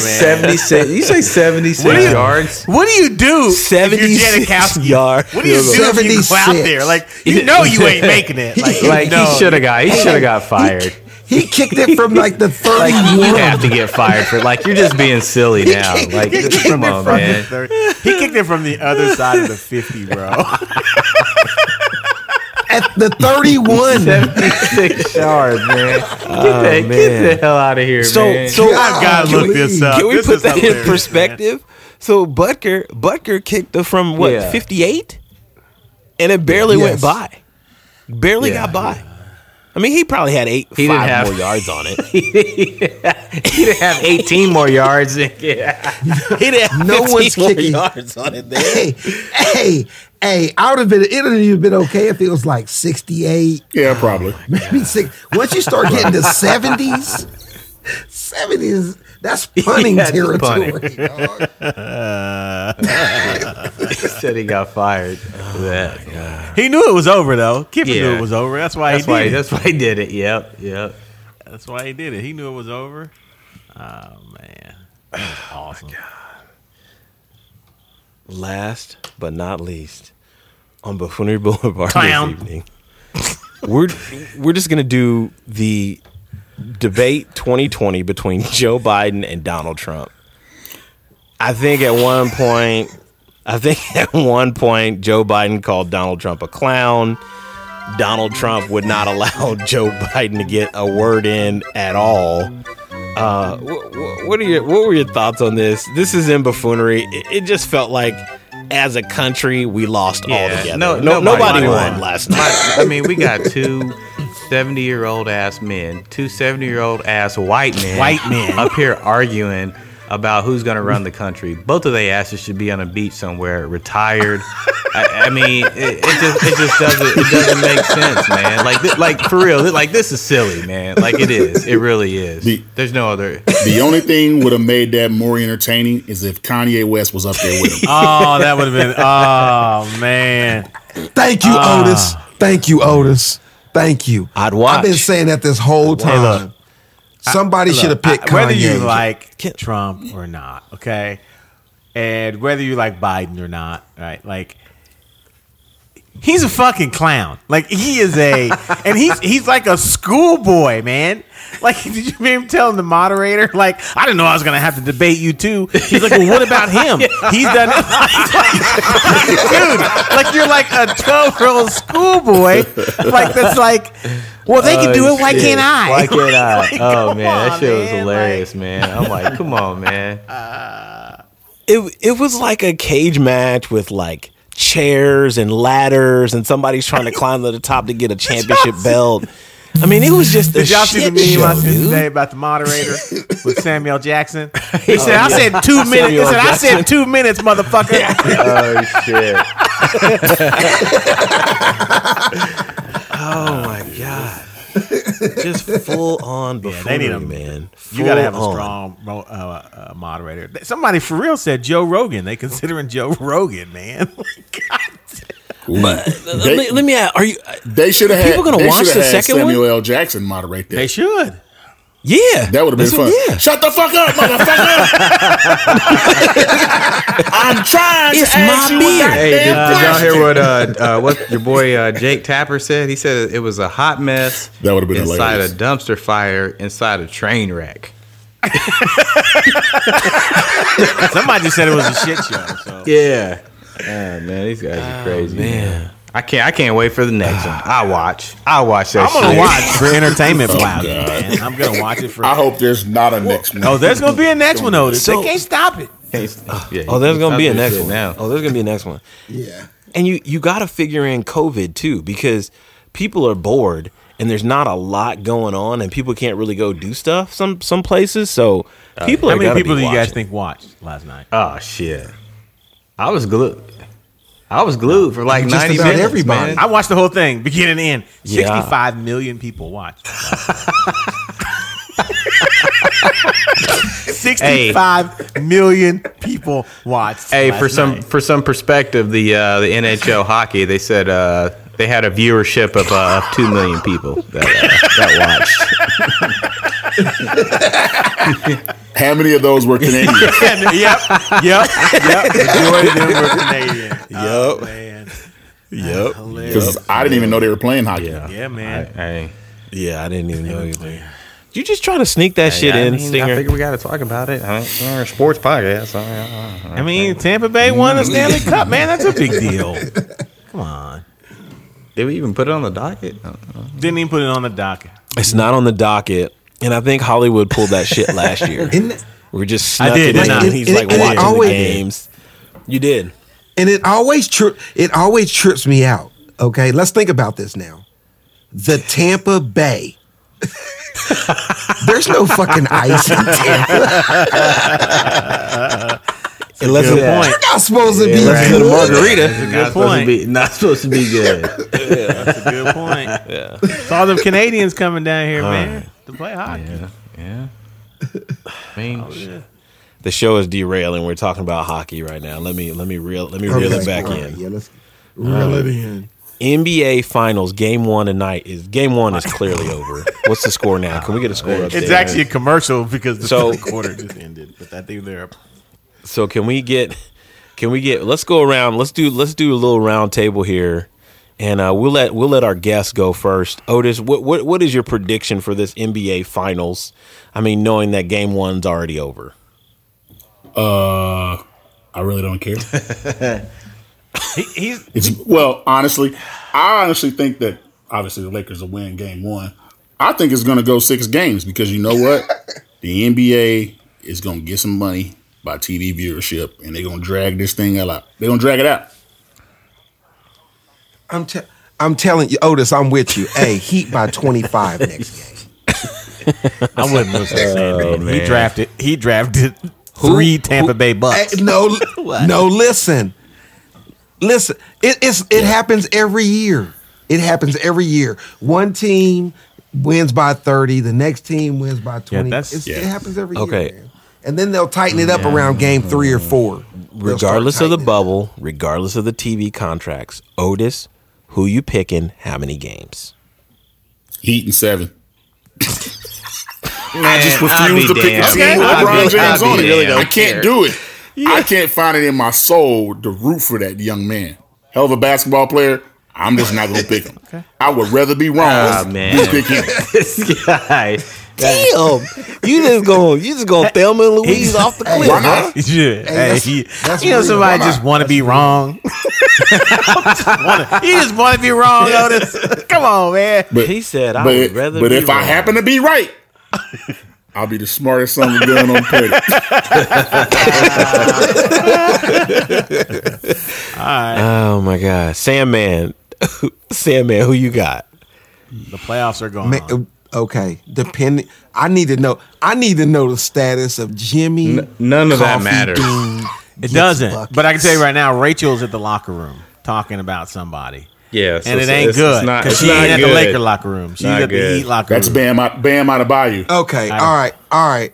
76. You say 76 What you- yards. What do you do? 76 you're Janikowski? yard What do you do field if you go out there? Like you know you ain't making it. Like, Like no. he should have got. He should have got fired. He kicked it from like the Like you have to get fired for. Like you're just being silly now. Like He kicked come it on, from the man. He kicked it from the other side of the fifty, bro. At the 31. 76 yards, man. Get, oh, the, get man. the hell out of here, So- man. so- I've got to look this up. Can we This put is that in hilarious, man. perspective? So Butker, Butker kicked it from what Yeah. fifty eight, and it barely went Yes. by. Barely Yeah. got by. I mean, he probably had eight, He didn't five have- more yards on it. he didn't have 18 more yards. Yeah. he didn't have No one's more kicking. yards on it. There. hey, hey, hey, I would have been, it would have been okay if it was like 68, Yeah, probably. maybe six. Once you start getting to 70s, 70s, that's punning Yeah, it's territory. dog. he said he got fired. Oh, for that. He knew it was over though. Kiffin knew it was over. That's why That's he why. did it. That's why he did it. Yep. Yep. That's why he did it. He knew it was over. Oh man, That's oh, awesome. Last but not least, on Buffoonery Boulevard Clown. this evening, we're we're just gonna do the debate 2020 between Joe Biden and Donald Trump. I think at one point, I think at one point Joe Biden called Donald Trump a clown. Donald Trump would not allow Joe Biden to get a word in at all. Uh, wh- wh- what are your what were your thoughts on this? This is in buffoonery. It, it just felt like, as a country, we lost altogether. No, no, nobody, won, won. last night. I mean, we got two 70 year old ass men, two 70 year old ass white men, White men. up here arguing about who's going to run the country. Both of their asses should be on a beach somewhere, retired. I, I mean, it, it just it just doesn't it doesn't make sense, man. Like thi- like for real, like this is silly, man. Like it is, it really is. The- There's no other. The only thing would have made that more entertaining is if Kanye West was up there with him. Oh, that would have been. Oh man. Thank you, Ah. Otis. Thank you, Otis. Thank you. I'd watch. I've been saying that this whole time. Somebody should have picked I- whether Kanye. you like Trump or not, okay, and whether you like Biden or not, right? Like, he's a fucking clown. Like he is a, and he's he's like a schoolboy, man. Like, did you hear him telling the moderator, like, I didn't know I was gonna have to debate you too. He's like, well, what about him? He's done it, dude. Like you're like a twelve year old schoolboy, like that's like. Well, they can do it. Why Oh, shit. can't I? Why can't I? Like, oh come man, that on, shit was man, hilarious, man. I'm like, come on, man. Uh, it it was like a cage match with like chairs and ladders, and somebody's trying to climb to the top to get a championship belt. I mean, it was just Did y'all see the meme I show, sent dude. today about the moderator with Samuel Jackson? He said, "I said two minutes." He said, "I said two minutes, motherfucker." Oh shit. Oh my god! just full on Yeah, they need a man. You got to have a strong uh, uh, moderator. Somebody for real said Joe Rogan. They considering Joe Rogan, man. Let They- me, let me ask, are you? They should have had. People gonna watch the had second Samuel one? L. Jackson moderate that. they should. Yeah, that would have been That's what- fun. Yeah, Shut the fuck up, motherfucker! I'm trying It's to my beer. Hey, did, did y'all hear what uh, uh, what your boy uh, Jake Tapper said? He said it was a hot mess That would've been inside hilarious. a dumpster fire inside a train wreck. Somebody just said it was a shit show. So. Yeah. Oh, man, these guys are crazy. Oh, man. I can't. I can't wait for the next one. I watch. I watch that. I'm gonna shit. watch for entertainment Oh, value, God. man. I'm gonna watch it for. I hope there's not a next one. Oh, there's gonna be a next one, Otis. So- they can't stop it. Yeah, Oh, there's gonna be a next one. now. Oh, there's gonna be a next one. Yeah. And you you got to figure in COVID too because people are bored and there's not a lot going on and people can't really go do stuff some some places. So oh, people How are many people do you guys think watched last night? Oh shit! I was glued. I was glued for like Just ninety about minutes. everybody. man. I watched the whole thing, beginning to end. Yeah. 65 million people watched. 65 million people watched. Hey, last for some night. for some perspective, the uh, the NHL hockey they said uh, they had a viewership of, uh, two million people that uh, that watched. How many of those were Canadian? yep, yep, yep. Majority of them were Canadian. Oh, Yep. man. Yep. Because I didn't even know they were playing hockey. Yeah, man. Hey, Yeah, I didn't even know either. You just try to sneak that shit I in, mean, I Stinger. figure we got to talk about it. I mean, sports podcast. So, I mean, Tampa Bay won the Stanley Cup, man. That's a big deal. Come on. Did we even put it on the docket? Didn't even put it on the docket. It's not on the docket, and I think Hollywood pulled that shit last year. Isn't We're just I snuck did, it in, didn't and he's it- like it watching always- the games. You did. And it always tri- it always trips me out. Okay, let's think about this now. The Tampa Bay. There's no fucking ice in Tampa. Unless Good it- point. They're not supposed to be Unless it's a good. margarita. That's a not good supposed to point. be not supposed to be good. That's a good point. Yeah. It's all them Canadians coming down here, man, to play hockey. yeah, yeah. I mean, oh, The show is derailing. We're talking about hockey right now. Let me let me reel let me reel it back all right, in. Yeah, let's reel it in. NBA Finals game one tonight is game one is clearly over. What's the score now? Can we get a score update? It's actually a commercial because the So- third quarter just ended. But I think they're So can we get can we get let's go around let's do let's do a little round table here and uh, we'll let we'll let our guests go first. Otis, what what what is your prediction for this NBA finals? I mean, knowing that game one's already over. Uh, I really don't care. he's It's well, honestly, I honestly think that obviously the Lakers will win game one. I think it's going to go six games because you know what, the NBA is going to get some money by TV viewership, and they're going to drag this thing out. They're going to drag it out. I'm te- I'm telling you, Otis, I'm with you. Hey, Heat by 25 next game. I wouldn't listen to Sandman. He drafted he drafted three Tampa Bay Hey, Bucks. no, no, listen, listen. It, it's it happens every year. It happens every year. One team wins by 30, the next team wins by 20. that's- It's- Yeah. It happens every Okay. year. man. And then they'll tighten it up around game three or four. They'll Regardless of the tightening it up. bubble, regardless of the TV contracts, Otis, who you picking? How many games? Heat and seven. man, I just refuse to pick a team with I'll LeBron be- James I'll on it. damned. I can't do it. I can't find it in my soul to root for that young man. Hell of a basketball player. I'm just not going to pick him. I would rather be wrong ah, than man. pick him. this guy. Damn, you just going you just going Thelma and Louise off the cliff, Why huh? not? Yeah, hey, that's- he, that's you know real. somebody Why just not? want to be wrong. Just wanna- you just want to be wrong, Otis. Come on, man. But, He said, "I but, would rather But be if I wrong." happen to be right, I'll be the smartest son of a gun on the planet. Oh my god, Sandman, Sandman, who you got? The playoffs are going. Ma- on. Okay, depending. I need to know. I need to know the status of Jimmy. N- none of that matters. It doesn't. buckets. But I can tell you right now, Rachel's at the locker room talking about somebody. Yeah, so and it it's- ain't it's- good because she not ain't at the. Laker locker room. She's Not at the. Heat locker That's room. Bam out, Bam Adebayo. Okay, all right, all right,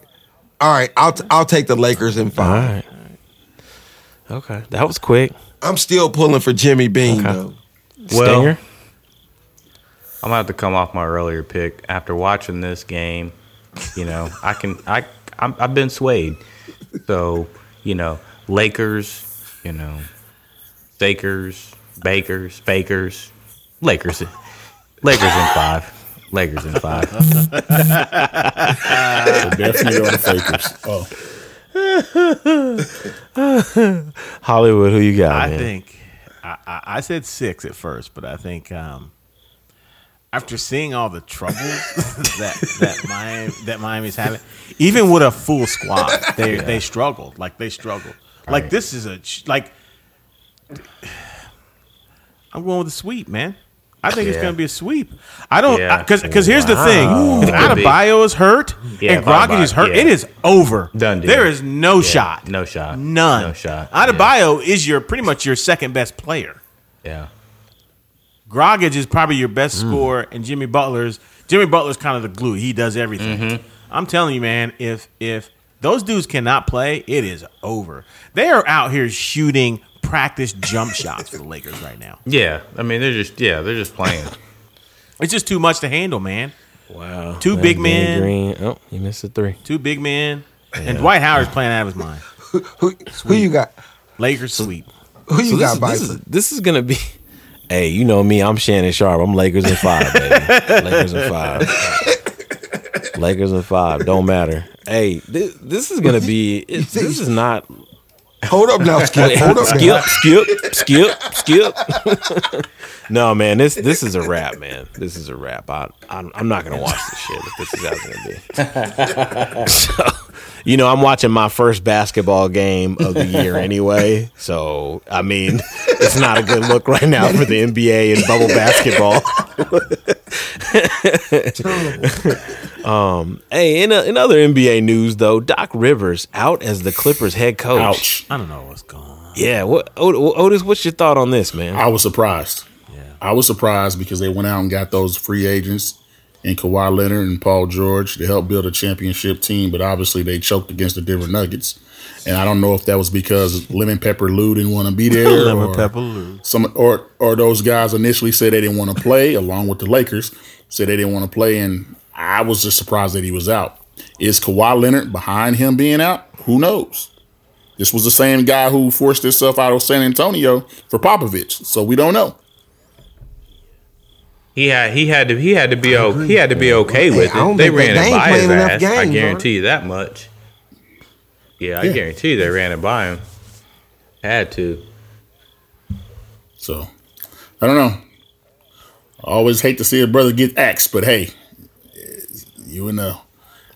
all right. I'll t- I'll take the Lakers in All five. right. Okay, that was quick. I'm still pulling for Jimmy Bean Okay. though. Well, Stinger. I'm gonna have to come off my earlier pick after watching this game. You know, I can I I'm, I've been swayed. So you know, Lakers. You know, Stakers, Bakers, Bakers, Lakers, Lakers in five. Lakers in five. Definitely on the Fakers. Oh, Hollywood, who you got? I man? think I, I, I said six at first, but I think um, after seeing all the trouble that that Miami that Miami's having, even with a full squad, they they struggled. Like they struggled. Like this is a like. I'm going with a sweep, man. I think it's going to be a sweep. I don't Yeah. because because here's the thing: if. Adebayo is hurt Yeah, and if Dragic is hurt, yeah. it is over. Done deal. There is no Yeah, shot. no shot. None. No shot. Adebayo is your pretty much your second best player. Yeah. Dragic is probably your best scorer, and Jimmy Butler's Jimmy Butler's kind of the glue. He does everything. Mm-hmm. I'm telling you, man. If if those dudes cannot play, it is over. They are out here shooting practice jump shots for the Lakers right now. Yeah. I mean, they're just yeah, they're just playing. It's just too much to handle, man. Wow. Two That big Danny men. Green. Oh, you missed a three. Two big men, and Dwight Howard's playing out of his mind. Who, who you got? Lakers sweep. Who you So this, got, is, this, is, this is gonna be. Hey, you know me. I'm Shannon Sharpe. I'm Lakers in five, baby. Lakers in five. Lakers in five. Don't matter. Hey, this, this is gonna be. It's, this is not. Hold up now, Skip. Hold up now. skip, skip, skip, skip. no, man. This this is a wrap, man. This is a wrap. I, I'm, I'm not gonna watch this shit if this is how it's gonna be. so, you know, I'm watching my first basketball game of the year anyway. So, I mean, it's not a good look right now for the NBA and bubble basketball. um, hey, in, uh in other NBA news though, Doc Rivers out as the Clippers head coach. ouch. I don't know what's going on. Yeah, what Ot- Otis? What's your thought on this, man? I was surprised. Yeah. I was surprised because they went out and got those free agents in Kawhi Leonard and Paul George to help build a championship team, but obviously they choked against the Denver Nuggets. And I don't know if that was because Lemon Pepper Lou didn't want to be there, Lemon or Pepper Lou. some, or or those guys initially said they didn't want to play, along with the Lakers, said they didn't want to play, and I was just surprised that he was out. Is Kawhi Leonard behind him being out? Who knows? This was the same guy who forced himself out of San Antonio for Popovich, so we don't know. He had he had to he had to be o- he had to be okay with don't it. They ran they it by his ass. I guarantee you that much. Yeah, I Yeah. guarantee you they ran it by him. Had to. So I don't know. I always hate to see a brother get axed, but hey, you in the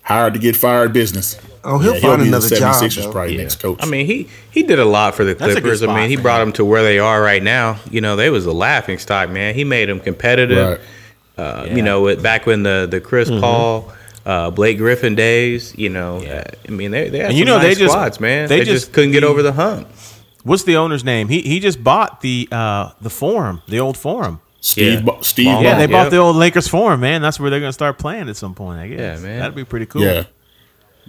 hired to get fired business. Oh, he'll Yeah, find be the another job, 76ers though. probably Yeah. next coach. I mean, he he did a lot for the That's a good Clippers. I mean, he for brought them to where they are right now. You know, they was a laughing stock, man. He made them competitive. Right. Uh, You know, with, back when the the Chris Mm-hmm. Paul, uh, Blake Griffin days. You know, uh, I mean, they they had some you know, nice they just- squads, man. they They, just, just- couldn't get the- over the hump. What's the owner's name? He he just bought the uh the forum, the old forum. Steve, Yeah. Ba- Steve, Yeah, Ball. they bought Yep. the old Lakers forum, man. That's where they're gonna start playing at some point. I guess. Yeah, man. That'd be pretty cool. yeah.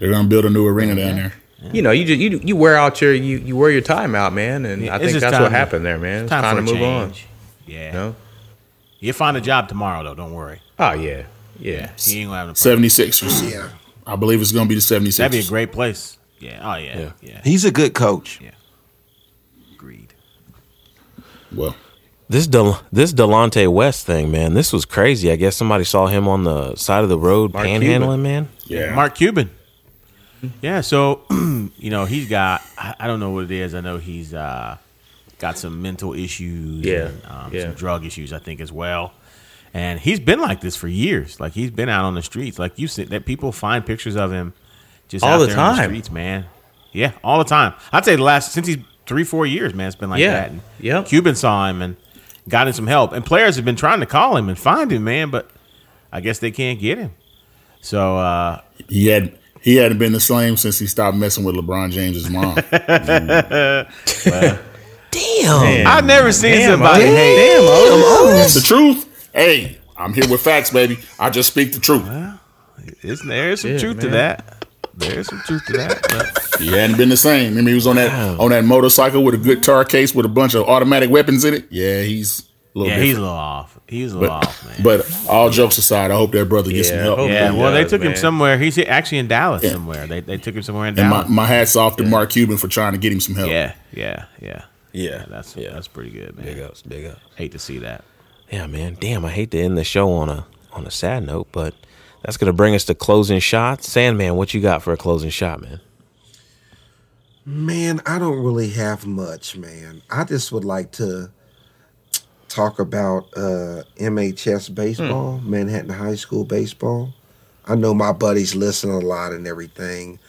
They're gonna build a new arena down there. You know, you just you you wear out your you, you wear your time out, man, and Yeah, I it's think just that's time what to- happened there, man. It's Time, time, for to a move on. change. Yeah. You know? You'll find a job tomorrow though. Don't worry. Oh yeah, yeah. He ain't gonna have no 76ers. Yeah. I believe it's gonna be the 76ers. That'd be a great place. Yeah. Oh yeah. Yeah. He's a good coach. Yeah. Agreed. well, This Del- this Delonte West thing, man, this was crazy. I guess somebody saw him on the side of the road Mark panhandling, Cuban. man. yeah. Mark Cuban. Yeah, so you know he's got I I don't know what it is. I know he's uh, got some mental issues, Yeah, and, um, yeah. some drug issues, I think as well. And he's been like this for years. Like he's been out on the streets. Like you said, that people find pictures of him just All out the there on the time. streets, man. Yeah, all the time. I'd say the last since he's three, four years, man. It's been like Yeah, that. And yep. Cuban saw him and got him some help. And players have been trying to call him and find him, man, but I guess they can't get him. So uh, He had he hadn't been the same since he stopped messing with LeBron James's mom. Damn. I've never seen Damn, somebody Otis. hate. Damn, Otis. The truth. Hey, I'm here with facts, baby. I just speak the truth. It's, there is some Shit, truth to that. There is some truth to that. But He hadn't been the same. I mean, he was on that on that motorcycle with a guitar case with a bunch of automatic weapons in it. Yeah, he's a little yeah, different. he's a little off. He's a little but, off, man. but all jokes aside, I hope that brother gets some help. yeah, he well, they does, took him somewhere. He's actually in Dallas Yeah. somewhere. They they took him somewhere in And my, Dallas. my hat's off to Mark Cuban for trying to get him some help. yeah, yeah, yeah, Yeah. That's yeah. that's pretty good, man. Big ups, big ups. Hate to see that. Yeah, man. Damn, I hate to end the show on a on a sad note, but that's gonna bring us to closing shots. Sandman, what you got for a closing shot, man? Man, I don't really have much, man. I just would like to talk about uh, MHS baseball, Manhattan High School baseball. I know my buddies listen a lot and everything.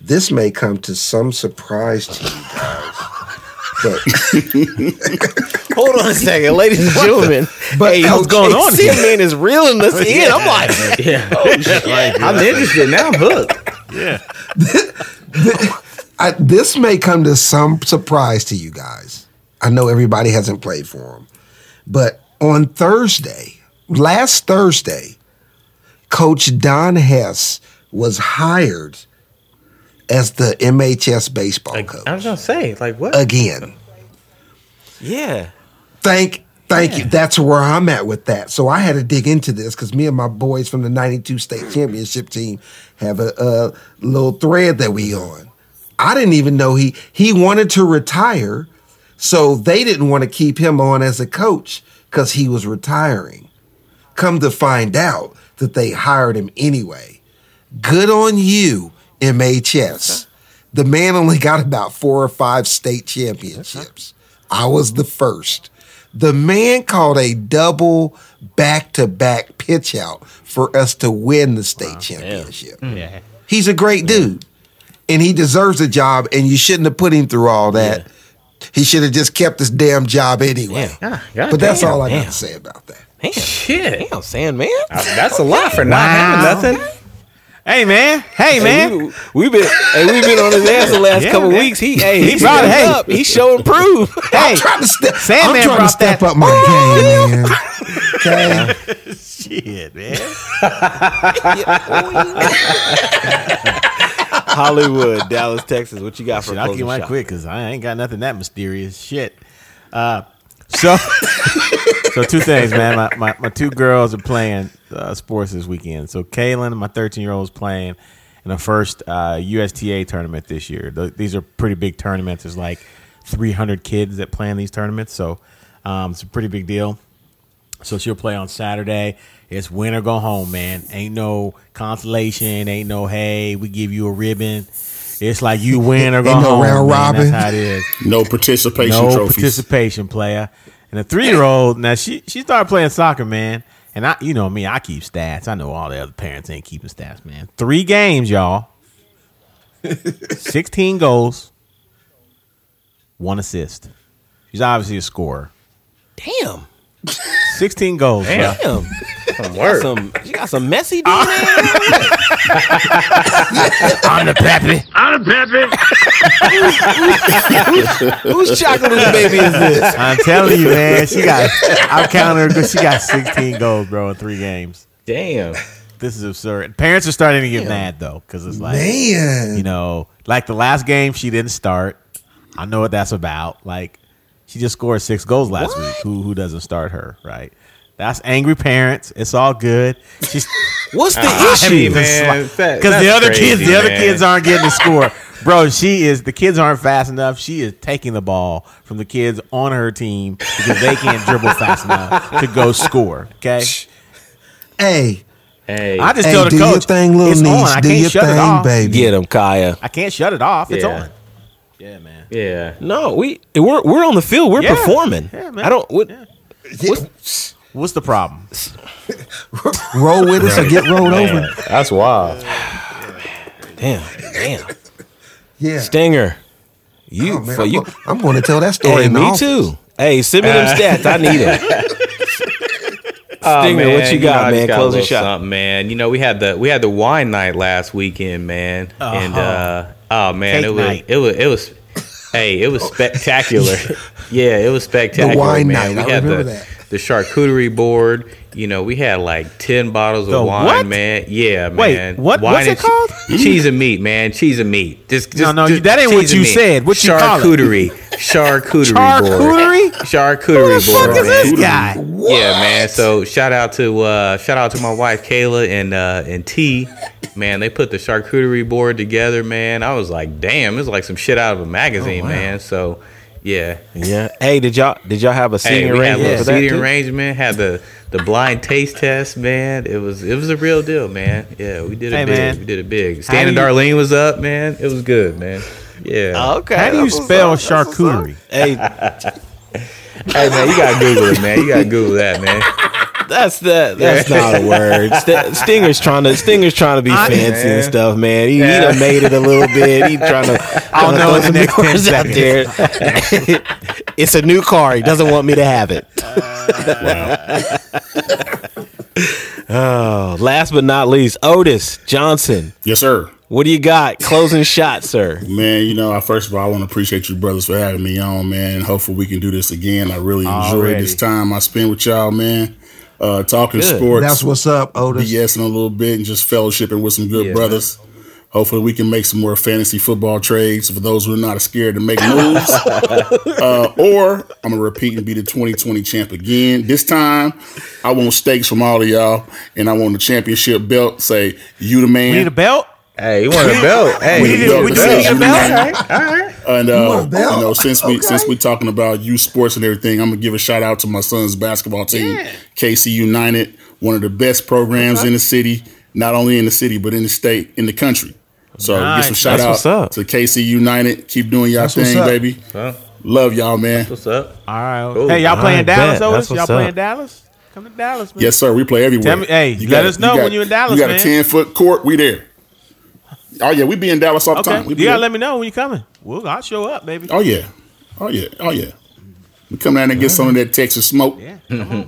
This may come to some surprise to you guys, but Hold on a second, ladies and gentlemen. But hey, what's going on here? Sandman is reeling us in. I'm like, Yeah. I'm interested now. I'm hooked. Yeah, I, this may come to some surprise to you guys. I know everybody hasn't played for them, but on Thursday, last Thursday, Coach Don Hess was hired as the MHS baseball Like, coach I was gonna say, like, what? again. yeah. Thank, thank you. That's where I'm at with that. So I had to dig into this because me and my boys from the '92 state championship team have a, a little thread that we on. I didn't even know he he wanted to retire, so they didn't want to keep him on as a coach because he was retiring. Come to find out that they hired him anyway. Good on you, MHS. The man only got about four or five state championships. I was the first. The man called a double back to back pitch out for us to win the state championship. Mm. yeah. He's a great dude and he deserves a job, and you shouldn't have put him through all that. He should have just kept his damn job anyway. Damn. God but that's damn. all I got to say about that. Damn. Shit. Damn, Sandman. Uh, that's a lot for not having nothing. Hey man, hey man. Hey, we, we've been hey, we've been on his ass the last Yeah, couple man. weeks. He hey, He he brought brought it, hey. up. He showing proof. hey, I'm trying to step. Sandman I'm trying to step that- up my game, man. Okay. shit, man. Oh, Hollywood, Dallas, Texas. What you got for Shit, I'll keep mine shot? quick because I ain't got nothing that mysterious. Shit. Uh, so, so two things, man. My, my, my two girls are playing uh, sports this weekend. So Kaylin, my 13 year old, is playing in the first uh, USTA tournament this year. Th- these are pretty big tournaments. There's like 300 kids that play in these tournaments, so um, it's a pretty big deal. So she'll play on Saturday. It's win or go home, man. Ain't no consolation. Ain't no hey, we give you a ribbon. It's like you win or go Ain't no home. round man. robin. That's how it is. No participation no trophies. participation player. And a three year old now she she started playing soccer, man. And I, you know me, I keep stats. I know all the other parents ain't keeping stats, man. Three games, y'all. Sixteen goals, one assist. She's obviously a scorer. Damn. 16 goals. bro. Damn. Some Got work. some, you got some messy DNA. I'm the pappy. Whose chocolate baby is this? I'm telling you, man. She got. I'm counting her because she got 16 goals, bro, in three games. Damn. This is absurd. Parents are starting to get mad though, because it's like, Man. you know, like the last game she didn't start. I know what that's about. Like, she just scored six goals last week. Who who doesn't start her, right? That's angry parents. It's all good. She's What's the I issue? mean, man, that- because the other crazy, kids, the other kids aren't getting the score. Bro, she is. The kids aren't fast enough. She is taking the ball from the kids on her team because they can't dribble fast enough to go score. Okay, Hey, Hey. I just hey, tell the do your coach, thing, little it's niece. on. I do can't your shut it thing, off. baby. Get him, Kaya. I can't shut it off. It's on. Yeah, man. yeah. No, we we're we're on the field. We're Yeah. performing. Yeah, man. I don't. What, What's the problem? Roll with us or get rolled over. That's wild. Damn, damn. Yeah. Stinger, you Oh, man, for I'm, you. gonna, I'm going to tell that story. Hey, in me office. too. Hey, send me them stats. I need them. Oh, Stinger, what you know, got, I just man? got a Closing little shot. Something, man. You know, we had the we had the wine night last weekend, man, and uh, oh man, Cake it was night. it was it was Hey, it was oh. spectacular. yeah, it was spectacular. wine man. night, We I remember the, that. The charcuterie board. You know, we had like ten bottles The of wine, what? man. Yeah, Wait, man. what- Wine what's it called? cheese and meat, man. Cheese and meat. Just, just No, no, just that ain't what you said. What you call it? charcuterie? Charcuterie Charcuterie? board. Charcuterie Who the fuck board. is this man. guy? Yeah, man. So shout out to uh, shout out to my wife Kayla and uh, and T. Man, they put the charcuterie board together, man. I was like, damn, it's like some shit out of a magazine, man. So yeah. Yeah. Hey, did y'all did y'all have a Hey, seating we had a arrangement little for that? seating too? arrangement, had the the blind taste test, man. It was it was a real deal, man. Yeah, we did it Hey, big. man. We did it big. How Stan and do you- Darlene was up, man. It was good, man. Yeah. Okay. How do you spell up, up. charcuterie? Hey, Hey man, you gotta Google it, man. You gotta Google that, man. That's that. That's not a word. St- Stinger's trying to Stinger's trying to be I- fancy and stuff, man. He, he Yeah. done made it a little bit. He trying to. I'll trying to know throw in the some next 10 words out there. it's a new car. He doesn't want me to have it. wow. oh, last but not least, Otis Johnson. Yes, sir. What do you got? Closing shot, sir. Man, you know, I first of all, I want to appreciate you brothers for having me on, man. Hopefully, we can do this again. I really enjoyed Already. this time I spent with y'all, man. Uh, talking Good. sports, That's what's up, Otis. BSing a little bit, and just fellowshipping with some good Yeah, brothers. Hopefully, we can make some more fantasy football trades for those who are not scared to make moves. uh, or I'm gonna repeat and be the 2020 champ again. This time, I want stakes from all of y'all, and I want the championship belt. Say you the man. We need a belt. Hey, you want a belt? Hey, We need a- we need a you belt. man. And uh, want you know, since we since we talking about youth sports and everything, I'm gonna give a shout out to my son's basketball team, KC United, one of the best programs in the city, not only in the city but in the state, in the country. So Nice. give some shout That's out to KC United. Keep doing y'all That's thing, baby. Huh? Love y'all, man. What's up? All right. Cool. Hey, y'all I playing Dallas, bet. Otis? Y'all playing up. Dallas? Come to Dallas, man. Yes, sir. We play everywhere. Tell me- hey, let us know when you're in Dallas, You got man. a ten foot court. We there. Oh yeah, we be in Dallas all the Okay. time. We You gotta there. let me know when you're coming. Well, I'll show up, baby. Oh yeah, oh yeah, oh yeah. We come down and get some of that Texas smoke. Yeah.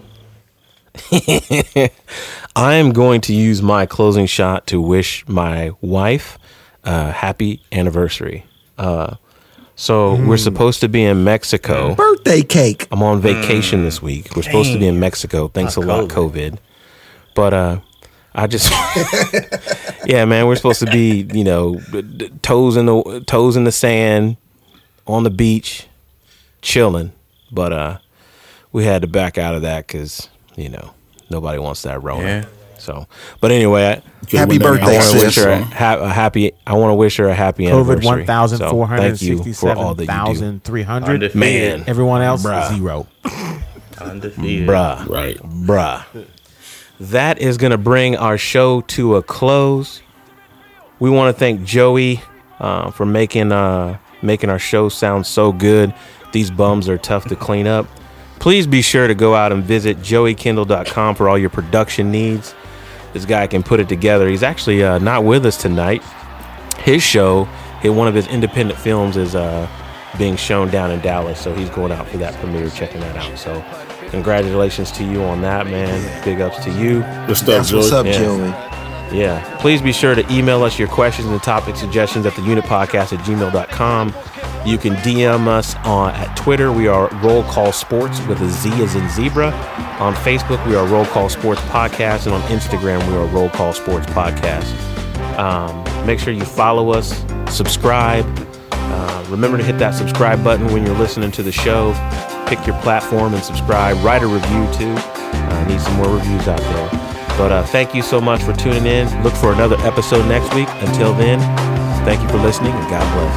I am going to use my closing shot to wish my wife a happy anniversary. Uh, so we're supposed to be in Mexico. Birthday cake. I'm on vacation this week. We're supposed to be in Mexico. Thanks a lot, COVID. But uh, I just, yeah, man, we're supposed to be, you know, d- d- toes in the toes in the sand, on the beach, chilling. But uh, we had to back out of that because you know nobody wants that Rona. Yeah. So, but anyway, I, Happy birthday, I want to sis. wish her a, ha- a happy. I want to wish her a happy COVID anniversary. one thousand four So, hundred thank you for all sixty-seven that you do. thousand three hundred. Undefeated. Man, Everyone else Bruh. zero. Undefeated. bruh. Right. Bruh. That is going to bring our show to a close. We want to thank Joey uh, for making uh, making our show sound so good. These bums are tough to clean up. Please be sure to go out and visit joeykindle.com for all your production needs. This guy can put it together. He's actually uh, not with us tonight. His show, one of his independent films, is uh, being shown down in Dallas, so he's going out for that premiere, checking that out. So, congratulations to you on that, man. Big ups to you. Good stuff, That's what's up, Yeah. Joey. Yeah. Please be sure to email us your questions and topic suggestions at the unitpodcast at gmail.com. You can DM us on at Twitter. We are Roll Call Sports with a Z as in zebra. On Facebook, we are Roll Call Sports Podcast. And on Instagram, we are Roll Call Sports Podcast. Um, make sure you follow us, subscribe. Uh, remember to hit that subscribe button when you're listening to the show. Pick your platform and subscribe. Write a review too. Uh, need some more reviews out there. But uh, thank you so much for tuning in. Look for another episode next week. Until then, thank you for listening and God bless.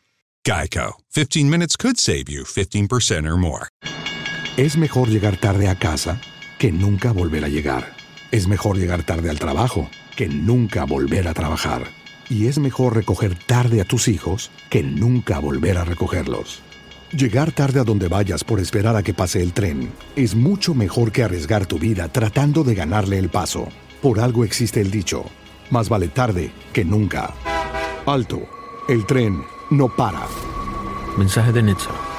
Geico. 15 minutes could save you 15% or more. Es mejor llegar tarde a casa que nunca volver a llegar. Es mejor llegar tarde al trabajo que nunca volver a trabajar. Y es mejor recoger tarde a tus hijos que nunca volver a recogerlos. Llegar tarde a donde vayas por esperar a que pase el tren es mucho mejor que arriesgar tu vida tratando de ganarle el paso. Por algo existe el dicho, más vale tarde que nunca. Alto, el tren no para. Mensaje de Netza.